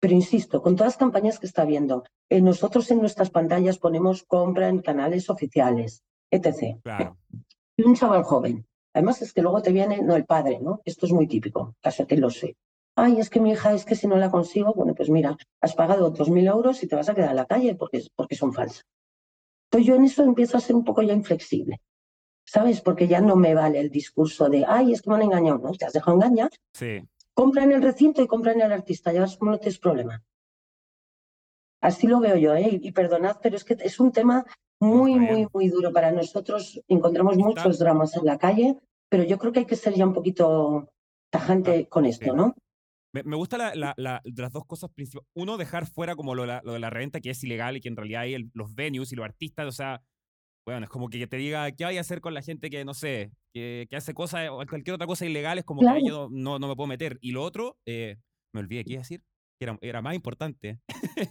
Pero insisto, con todas las campañas que está viendo, eh, nosotros en nuestras pantallas ponemos compra en canales oficiales, etc Claro. y un chaval joven. Además es que luego te viene, no, el padre, ¿no? Esto es muy típico, caso que lo sé. Ay, es que mi hija, es que si no la consigo, bueno, pues mira, has pagado otros mil euros y te vas a quedar en la calle porque, porque son falsas. Entonces yo en eso empiezo a ser un poco ya inflexible, ¿sabes? Porque ya no me vale el discurso de, ay, es que me han engañado, ¿no? Te has dejado engañar, Sí. compra en el recinto y compra en el artista, ya ves cómo no tienes problema. Así lo veo yo, ¿eh? Y perdonad, pero es que es un tema muy, muy, muy duro para nosotros. Encontramos muchos dramas en la calle, pero yo creo que hay que ser ya un poquito tajante con esto, sí. ¿no? Me, gusta la, la- la- las dos cosas principales. Uno, dejar fuera como lo, de la- lo de la reventa, que es ilegal y que en realidad hay el- los venues y los artistas, o sea, bueno, es como que te diga, ¿qué vaya a hacer con la gente que, no sé, que, que hace cosas o cualquier otra cosa ilegal? Es como que ahí yo no, no me puedo meter. Y lo otro, eh, me olvidé qué iba a decir, que era, era más importante.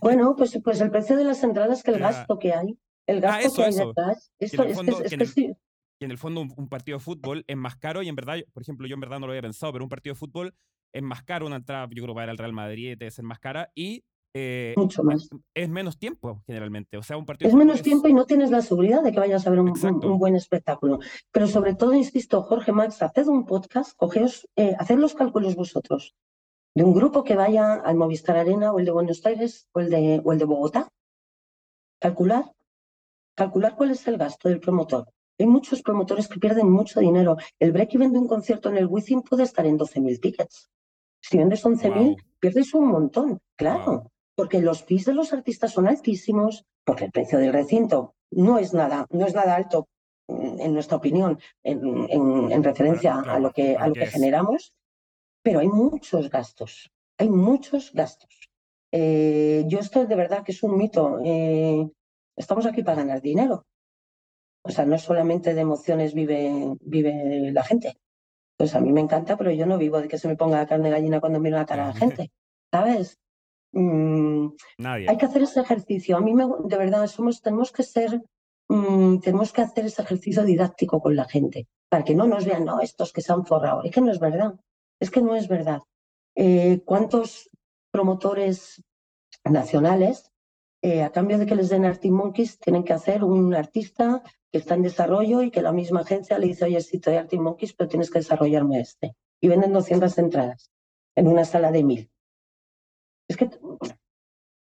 Bueno, pues, pues el precio de las entradas que el <laughs> gasto que hay, el gasto Ah, eso, que hay eso. detrás. en Esto el es que, fondo- es que en que el- sí. Y en el fondo un, un partido de fútbol es más caro y en verdad, por ejemplo, yo en verdad no lo había pensado, pero un partido de fútbol es más caro, una entrada, yo creo, para el Real Madrid debe ser más cara y eh, Mucho más. es menos tiempo generalmente. O sea, un partido Es menos tiempo y no tienes la seguridad de que vayas a ver un, un- Exacto. un buen espectáculo. Pero sobre todo, insisto, Jorge Max, haced un podcast, cogeos, eh, haced los cálculos vosotros de un grupo que vaya al Movistar Arena o el de Buenos Aires o el de, o el de Bogotá. Calcular, calcular cuál es el gasto del promotor. Hay muchos promotores que pierden mucho dinero. El break-even de un concierto en el Wizzing puede estar en 12.000 tickets. Si vendes 11.000, Guau. pierdes un montón, claro. Porque los fees de los artistas son altísimos, porque el precio del recinto no es nada, no es nada alto, mm, en nuestra opinión, en, en- en referencia Claro, a lo que, a lo que que es. generamos, pero hay muchos gastos, hay muchos gastos. Eh, yo esto de verdad que es un mito. eh, estamos aquí para ganar dinero. O sea, no solamente de emociones vive, vive la gente. Pues a mí me encanta, pero yo no vivo de que se me ponga la carne de gallina cuando miro la cara a la gente. ¿Sabes? Mm, Nadie. hay que hacer ese ejercicio. A mí, me, de verdad, somos, tenemos que ser, mm, tenemos que hacer ese ejercicio didáctico con la gente, para que no nos vean, no, estos que se han forrado. Es que no es verdad. Es que no es verdad. eh, ¿cuántos promotores nacionales, a cambio de que les den Arctic Monkeys, tienen que hacer un artista que está en desarrollo y que la misma agencia le dice, oye, sí, te doy Arctic pero tienes que desarrollarme este? Y venden 200 entradas en una sala de mil. Es que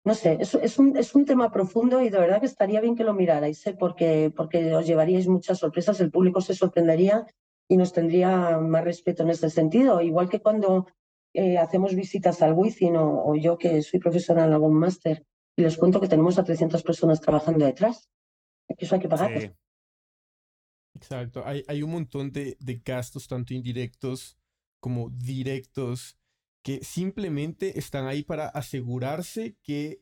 no sé, es, es, un, es, un, tema profundo y de verdad que estaría bien que lo mirarais, ¿eh? porque, porque os llevaríais muchas sorpresas, el público se sorprendería y nos tendría más respeto en ese sentido. Igual que cuando eh, hacemos visitas al Wizzing o, yo que soy profesora en algún máster y les cuento que tenemos a 300 personas trabajando detrás, eso hay que pagar. Exacto, hay, hay un montón de, de gastos, tanto indirectos como directos, que simplemente están ahí para asegurarse que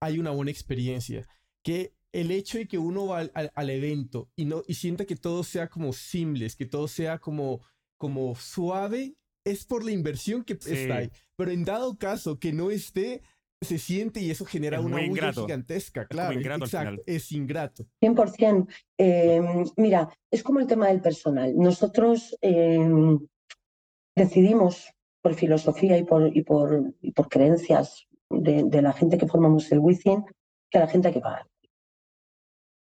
hay una buena experiencia, que el hecho de que uno va al, evento y no y sienta que todo sea como simples, que todo sea como como suave, es por la inversión que está ahí. Pero en dado caso que no esté, se siente y eso genera una bulla gigantesca, claro. Es ingrato exacto, es ingrato. 100%. Em, mira, es como el tema del personal. Nosotros em, decidimos por filosofía y por, y por, y por creencias de, de, la gente que formamos el Within, que a la gente hay que pagar.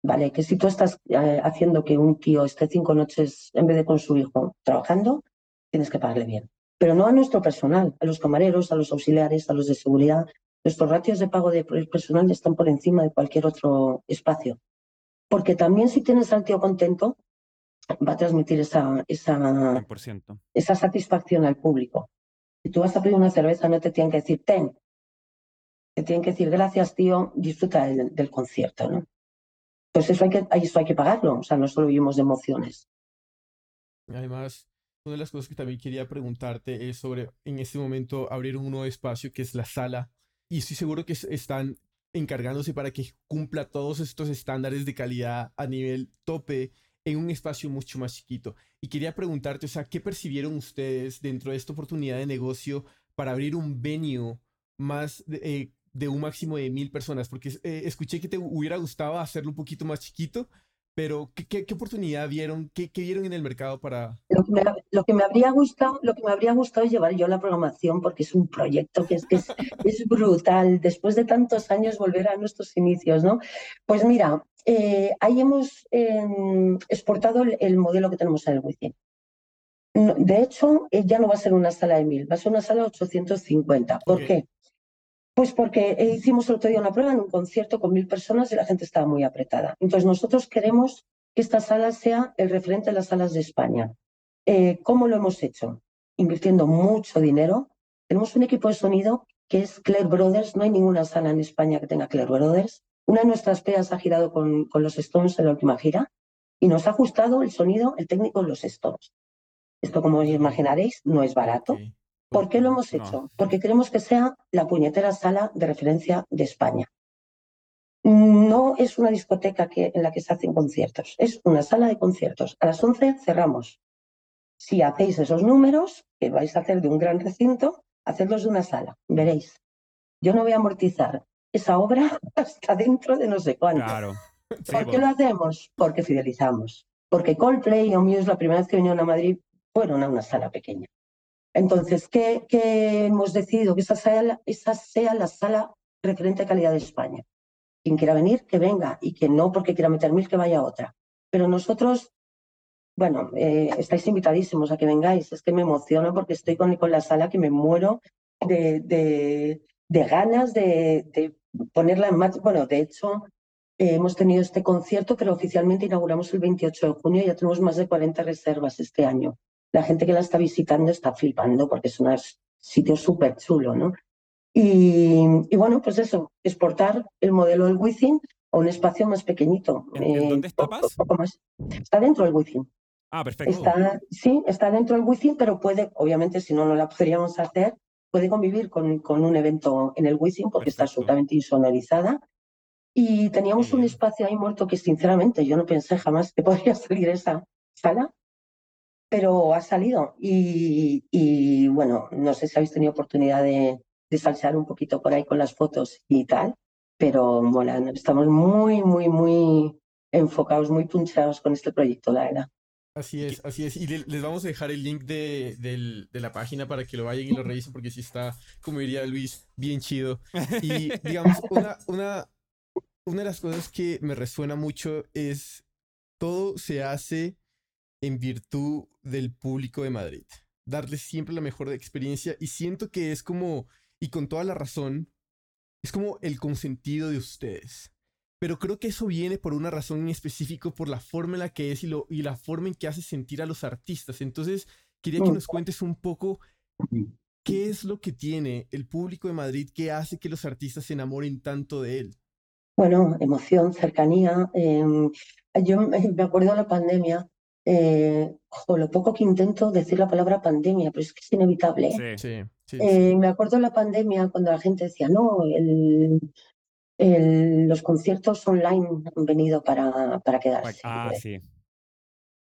Vale, que si tú estás eh, haciendo que un tío esté cinco noches en vez de con su hijo trabajando, tienes que pagarle bien. Pero no a nuestro personal, a los camareros, a los auxiliares, a los de seguridad. Nuestros ratios de pago de personal están por encima de cualquier otro espacio. Porque también si tienes al tío contento, va a transmitir esa, esa, esa satisfacción al público. Si tú vas a pedir una cerveza, no te tienen que decir, ten. Te tienen que decir, gracias, tío, disfruta del, concierto, ¿no? Pues eso hay, que, eso hay que pagarlo, o sea, no solo vivimos de emociones. Además, una de las cosas que también quería preguntarte es sobre, en este momento, abrir un nuevo espacio que es la sala. Y estoy seguro que están encargándose para que cumpla todos estos estándares de calidad a nivel tope en un espacio mucho más chiquito. Y quería preguntarte, o sea, ¿qué percibieron ustedes dentro de esta oportunidad de negocio para abrir un venue más de, eh, un máximo de mil personas? Porque eh, escuché que te hubiera gustado hacerlo un poquito más chiquito, pero ¿qué, qué, oportunidad vieron? ¿Qué, ¿Qué, vieron en el mercado para...? Lo que, me, lo que, me, habría gustado, lo que me habría gustado es llevar yo la programación porque es un proyecto que es, que es, <laughs> es brutal. Después de tantos años volver a nuestros inicios, ¿no? Pues mira, eh, ahí hemos em, exportado el, modelo que tenemos en el Wizzing. De hecho, eh, ya no va a ser una sala de mil, va a ser una sala de 850. ¿Por qué? Pues porque hicimos el otro día una prueba en un concierto con mil personas y la gente estaba muy apretada. Entonces nosotros queremos que esta sala sea el referente de las salas de España. Eh, ¿Cómo lo hemos hecho? Invirtiendo mucho dinero. Tenemos un equipo de sonido que es Claire Brothers. No hay ninguna sala en España que tenga Claire Brothers. Una de nuestras peas ha girado con, con los Stones en la última gira y nos ha ajustado el sonido, el técnico de los Stones. Esto, como os imaginaréis, no es barato. ¿Por qué lo hemos hecho? Porque queremos que sea la puñetera sala de referencia de España. No es una discoteca que, en la que se hacen conciertos, es una sala de conciertos. A las 11 cerramos. Si hacéis esos números, que vais a hacer de un gran recinto, hacedlos de una sala, veréis. Yo no voy a amortizar esa obra <laughs> hasta dentro de no sé cuánto. Claro. ¿Por qué lo hacemos? Porque fidelizamos. Porque Coldplay o Muse la primera vez que vinieron a Madrid fueron a una sala pequeña. Entonces, ¿qué, hemos decidido? Que esa sea, esa sea la sala referente a calidad de España. Quien quiera venir, que venga, y que no porque quiera meter mil, que vaya a otra. Pero nosotros, bueno, eh, estáis invitadísimos a que vengáis. Es que me emociono porque estoy con, con la sala que me muero de, ganas de, de, ponerla en marcha. Bueno, de hecho, eh, hemos tenido este concierto, pero oficialmente inauguramos el 28 de junio y ya tenemos más de 40 reservas este año la gente que la está visitando está flipando porque es un sitio súper chulo, ¿no? Y, bueno, pues eso, exportar el modelo del Wizzing a un espacio más pequeñito. ¿En, dónde está más? Está dentro del Wizzing. Ah, perfecto. Está, sí, está dentro del Wizzing, pero puede, obviamente, si no, no la podríamos hacer, puede convivir con, con un evento en el Wizzing porque está absolutamente insonorizada. Y teníamos un espacio ahí muerto que, sinceramente, yo no pensé jamás que <laughs> podría salir esa sala pero ha salido. Y, bueno, no sé si habéis tenido oportunidad de, de salsear un poquito por ahí con las fotos y tal, pero mola, estamos muy, muy, muy enfocados, muy punchados con este proyecto, la verdad. Así es, así es. Y les vamos a dejar el link de, de, la página para que lo vayan y lo revisen porque sí está, como diría Luis, bien chido. Y <laughs> digamos, una, una, una de las cosas que me resuena mucho es todo se hace en virtud del público de Madrid. Darles siempre la mejor experiencia y siento que es como, y con toda la razón, es como el consentido de ustedes pero creo que eso viene por una razón en específico, por la forma en la que es y, lo, y la forma en que hace sentir a los artistas. Entonces, quería que nos cuentes un poco qué es lo que tiene el público de Madrid que hace que los artistas se enamoren tanto de él. Bueno, emoción, cercanía. Em, yo me acuerdo de la pandemia, eh, lo poco que intento decir la palabra pandemia, pero es que es inevitable. ¿eh? Sí, sí, eh, me acuerdo de la pandemia cuando la gente decía, no, el, los conciertos online han venido para, para quedarse. Ah, sí.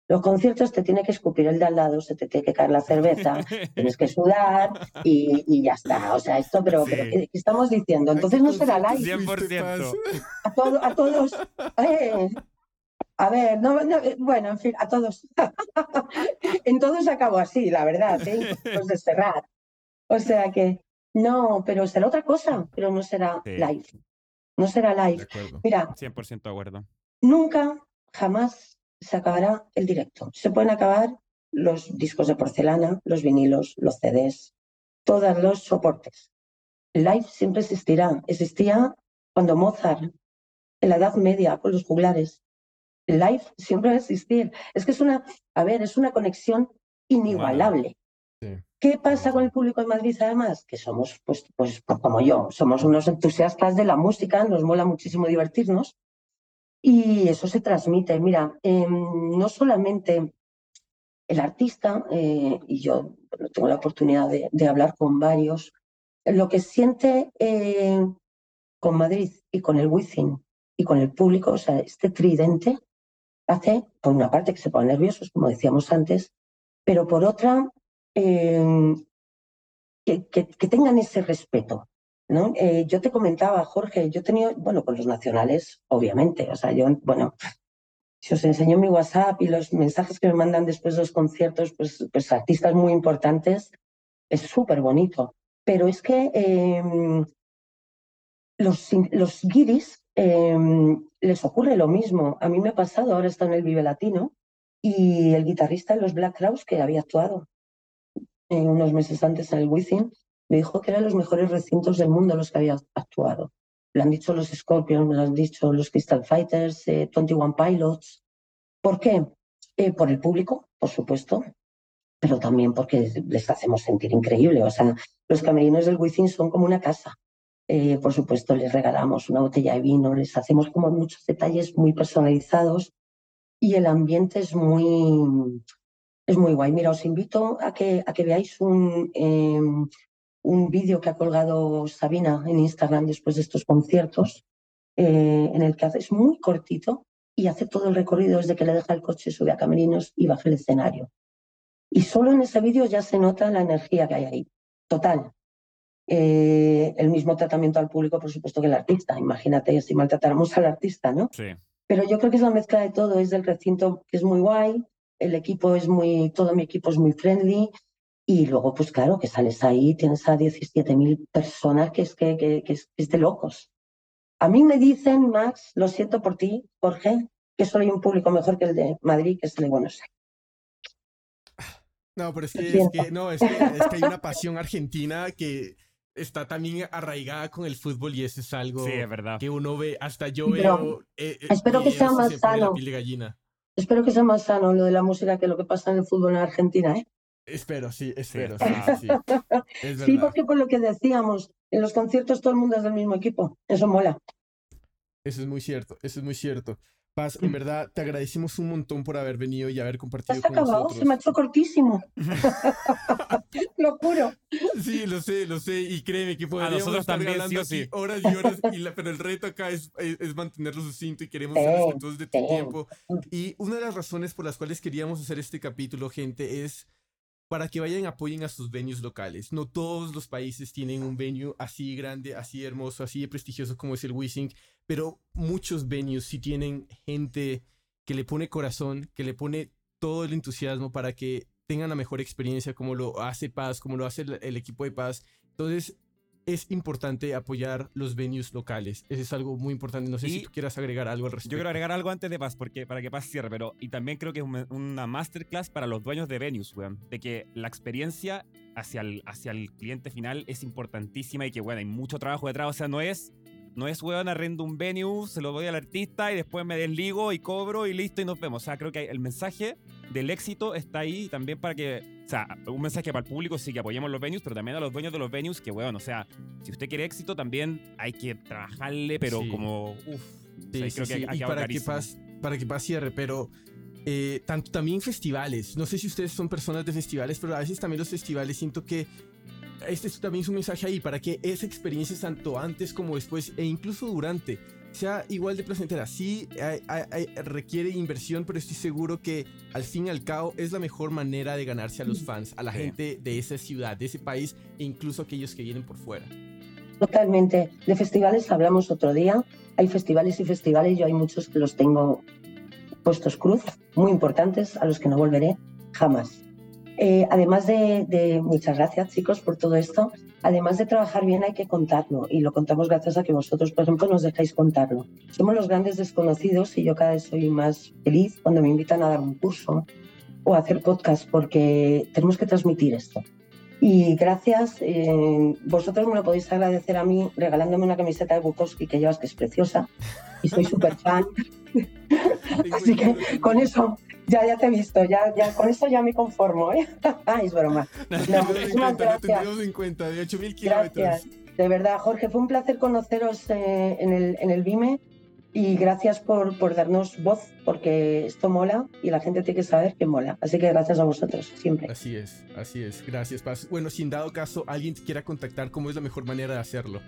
Los conciertos te tiene que escupir el de al lado, se te tiene que caer la cerveza, tienes que sudar y, ya está. O sea, esto, pero, ¿qué, estamos diciendo? Entonces no será live. 100%. A, a todos. <laughs> Eh, a ver, no, bueno, en fin, a todos. <laughs> en todos acabo así, la verdad, ¿eh? Pues de cerrar. O sea que, no, pero será otra cosa, pero no será live no será live. Mira, 100% de acuerdo. Nunca, jamás se acabará el directo. Se pueden acabar los discos de porcelana, los vinilos, los CDs, todos los soportes. El live siempre existirá. Existía cuando Mozart, en la Edad Media, con los juglares. El live siempre va a existir. Es que es una, a ver, es una conexión inigualable. ¿Qué pasa con el público de Madrid además? Que somos, pues, pues, pues, como yo, somos unos entusiastas de la música, nos mola muchísimo divertirnos y eso se transmite. Mira, em, no solamente el artista, eh, y yo tengo la oportunidad de, hablar con varios, lo que siente eh, con Madrid y con el Wizzing y con el público, o sea, este tridente, hace, por una parte, que se ponen nerviosos, como decíamos antes, pero por otra, Em, que, tengan ese respeto. ¿no? Eh, yo te comentaba, Jorge, yo he tenido, bueno, con los nacionales, obviamente, o sea, yo, bueno, si os enseño mi WhatsApp y los mensajes que me mandan después de los conciertos, pues, pues artistas muy importantes, es súper bonito. Pero es que em, los, los guiris em, les ocurre lo mismo. A mí me ha pasado, ahora está en el Vive Latino, y el guitarrista de los Black Crowes que había actuado unos meses antes en el Wizzing, me dijo que eran los mejores recintos del mundo los que había actuado. Lo han dicho los Scorpions, me lo han dicho los Crystal Fighters, 21 eh, Pilots. ¿Por qué? Eh, por el público, por supuesto, pero también porque les hacemos sentir increíble. O sea, los camerinos del Wizzing son como una casa. Eh, por supuesto, les regalamos una botella de vino, les hacemos como muchos detalles muy personalizados y el ambiente es muy, es muy guay. Mira, os invito a que, a que veáis un, em, un vídeo que ha colgado Sabina en Instagram después de estos conciertos, eh, en el que hace, es muy cortito y hace todo el recorrido desde que le deja el coche, sube a camerinos y baja el escenario. Y solo en ese vídeo ya se nota la energía que hay ahí. Total. Eh, el mismo tratamiento al público, por supuesto, que el artista. Imagínate si maltratáramos al artista, ¿no? Sí. Pero yo creo que es la mezcla de todo. Es del recinto que es muy guay, el equipo es muy, todo mi equipo es muy friendly. Y luego, pues claro, que sales ahí, tienes a 17.000 personas que es, que, que, es, de locos. A mí me dicen, Max, lo siento por ti, Jorge, que solo hay un público mejor que el de Madrid, que es el de Buenos Aires. No, pero es que, es que, no, es que, es que hay una pasión argentina que está también arraigada con el fútbol y eso es algo que uno ve, hasta yo veo. Eh, eh, espero que sea más sano. Espero que sea más sano lo de la música que lo que pasa en el fútbol en Argentina, ¿eh? Espero, sí, espero. Sí, <laughs> sí. sí, porque por lo que decíamos, en los conciertos todo el mundo es del mismo equipo. Eso mola. Eso es muy cierto, eso es muy cierto. Paz, en verdad, te agradecimos un montón por haber venido y haber compartido con acabado? nosotros. Se me ha hecho cortísimo. <laughs> lo juro. Sí, lo sé, lo sé. Y créeme que podríamos nosotros estar también, sí, horas y horas. <laughs> pero el reto acá es, es, mantenerlo sucinto y queremos ser respetuosos de tu tiempo. Y una de las razones por las cuales queríamos hacer este capítulo, gente, es para que vayan y apoyen a sus venues locales. No todos los países tienen un venue así grande, así hermoso, así prestigioso como es el Wishing, pero muchos venues sí tienen gente que le pone corazón, que le pone todo el entusiasmo para que tengan la mejor experiencia como lo hace Paz, como lo hace el, el equipo de Paz. Entonces, es importante apoyar los venues locales. Eso es algo muy importante. No sé si tú quieras agregar algo al respecto. Yo quiero agregar algo antes de Paz, porque, para que Paz cierre, pero y también creo que es una masterclass para los dueños de venues, weón. De que la experiencia hacia el, hacia el cliente final es importantísima y que, bueno, hay mucho trabajo detrás. O sea, no es no es, weón, arrendo un venue, se lo doy al artista y después me desligo y cobro y listo y nos vemos. O sea, creo que el mensaje del éxito está ahí también para que, o sea, un mensaje para el público, sí que apoyemos los venues, pero también a los dueños de los venues, que, weón, o sea, si usted quiere éxito también hay que trabajarle, pero como, uff. Sí, creo que y para que, paz, para que paz cierre, pero eh, tanto también festivales. No sé si ustedes son personas de festivales, pero a veces también los festivales siento que este es también un mensaje ahí para que esa experiencia, tanto antes como después e incluso durante, sea igual de placentera. Sí, requiere inversión, pero estoy seguro que al fin y al cabo es la mejor manera de ganarse a los fans, a la gente de esa ciudad, de ese país e incluso aquellos que vienen por fuera. Totalmente. De festivales hablamos otro día. Hay festivales y festivales, yo hay muchos que los tengo puestos cruz, muy importantes, a los que no volveré jamás. Eh, además de, muchas gracias chicos por todo esto, además de trabajar bien hay que contarlo y lo contamos gracias a que vosotros, por ejemplo, nos dejáis contarlo. Somos los grandes desconocidos y yo cada vez soy más feliz cuando me invitan a dar un curso o a hacer podcast porque tenemos que transmitir esto. Y gracias, eh, vosotros me lo podéis agradecer a mí regalándome una camiseta de Bukowski que llevas que es preciosa y soy súper fan. <laughs> Así que con eso ya, ya te he visto, ya, ya, con eso ya me conformo, ¿eh? <laughs> es broma. <laughs> No, no, gracias. en cuenta, de 8.000 kilómetros. De verdad, Jorge, fue un placer conoceros eh, en, el, en el BIME y gracias por, por darnos voz, porque esto mola y la gente tiene que saber que mola. Así que gracias a vosotros, siempre. Así es, así es, gracias, Paz. Bueno, si en dado caso alguien te quiera contactar, ¿cómo es la mejor manera de hacerlo?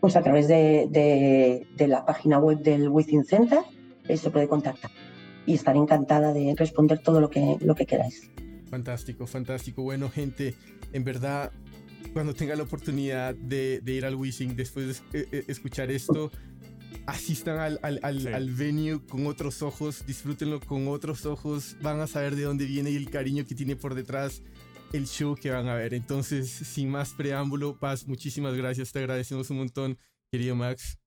Pues a través de, de, de la página web del Within Center, se puede contactar y estaré encantada de responder todo lo que, lo que queráis. Fantástico, fantástico. Bueno, gente, en verdad, cuando tenga la oportunidad de, ir al Wishing después de eh, eh, escuchar esto, asistan al, al, al, venue con otros ojos, disfrútenlo con otros ojos, van a saber de dónde viene y el cariño que tiene por detrás el show que van a ver. Entonces, sin más preámbulo, Paz, muchísimas gracias, te agradecemos un montón, querido Max.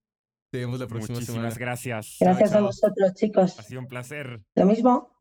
Te vemos la próxima Muchísimas gracias. Gracias a vosotros, chicos. Ha sido un placer. Lo mismo.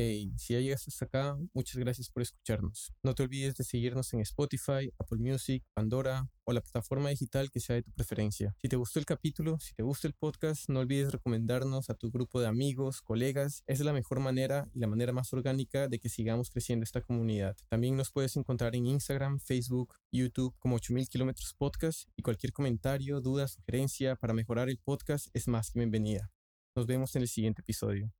Hey, si ya llegaste hasta acá, muchas gracias por escucharnos. No te olvides de seguirnos en Spotify, Apple Music, Pandora o la plataforma digital que sea de tu preferencia. Si te gustó el capítulo, si te gusta el podcast, no olvides recomendarnos a tu grupo de amigos, colegas. Es la mejor manera y la manera más orgánica de que sigamos creciendo esta comunidad. También nos puedes encontrar en Instagram, Facebook, YouTube como 8000 kilómetros podcast y cualquier comentario, duda, sugerencia para mejorar el podcast es más que bienvenida. Nos vemos en el siguiente episodio.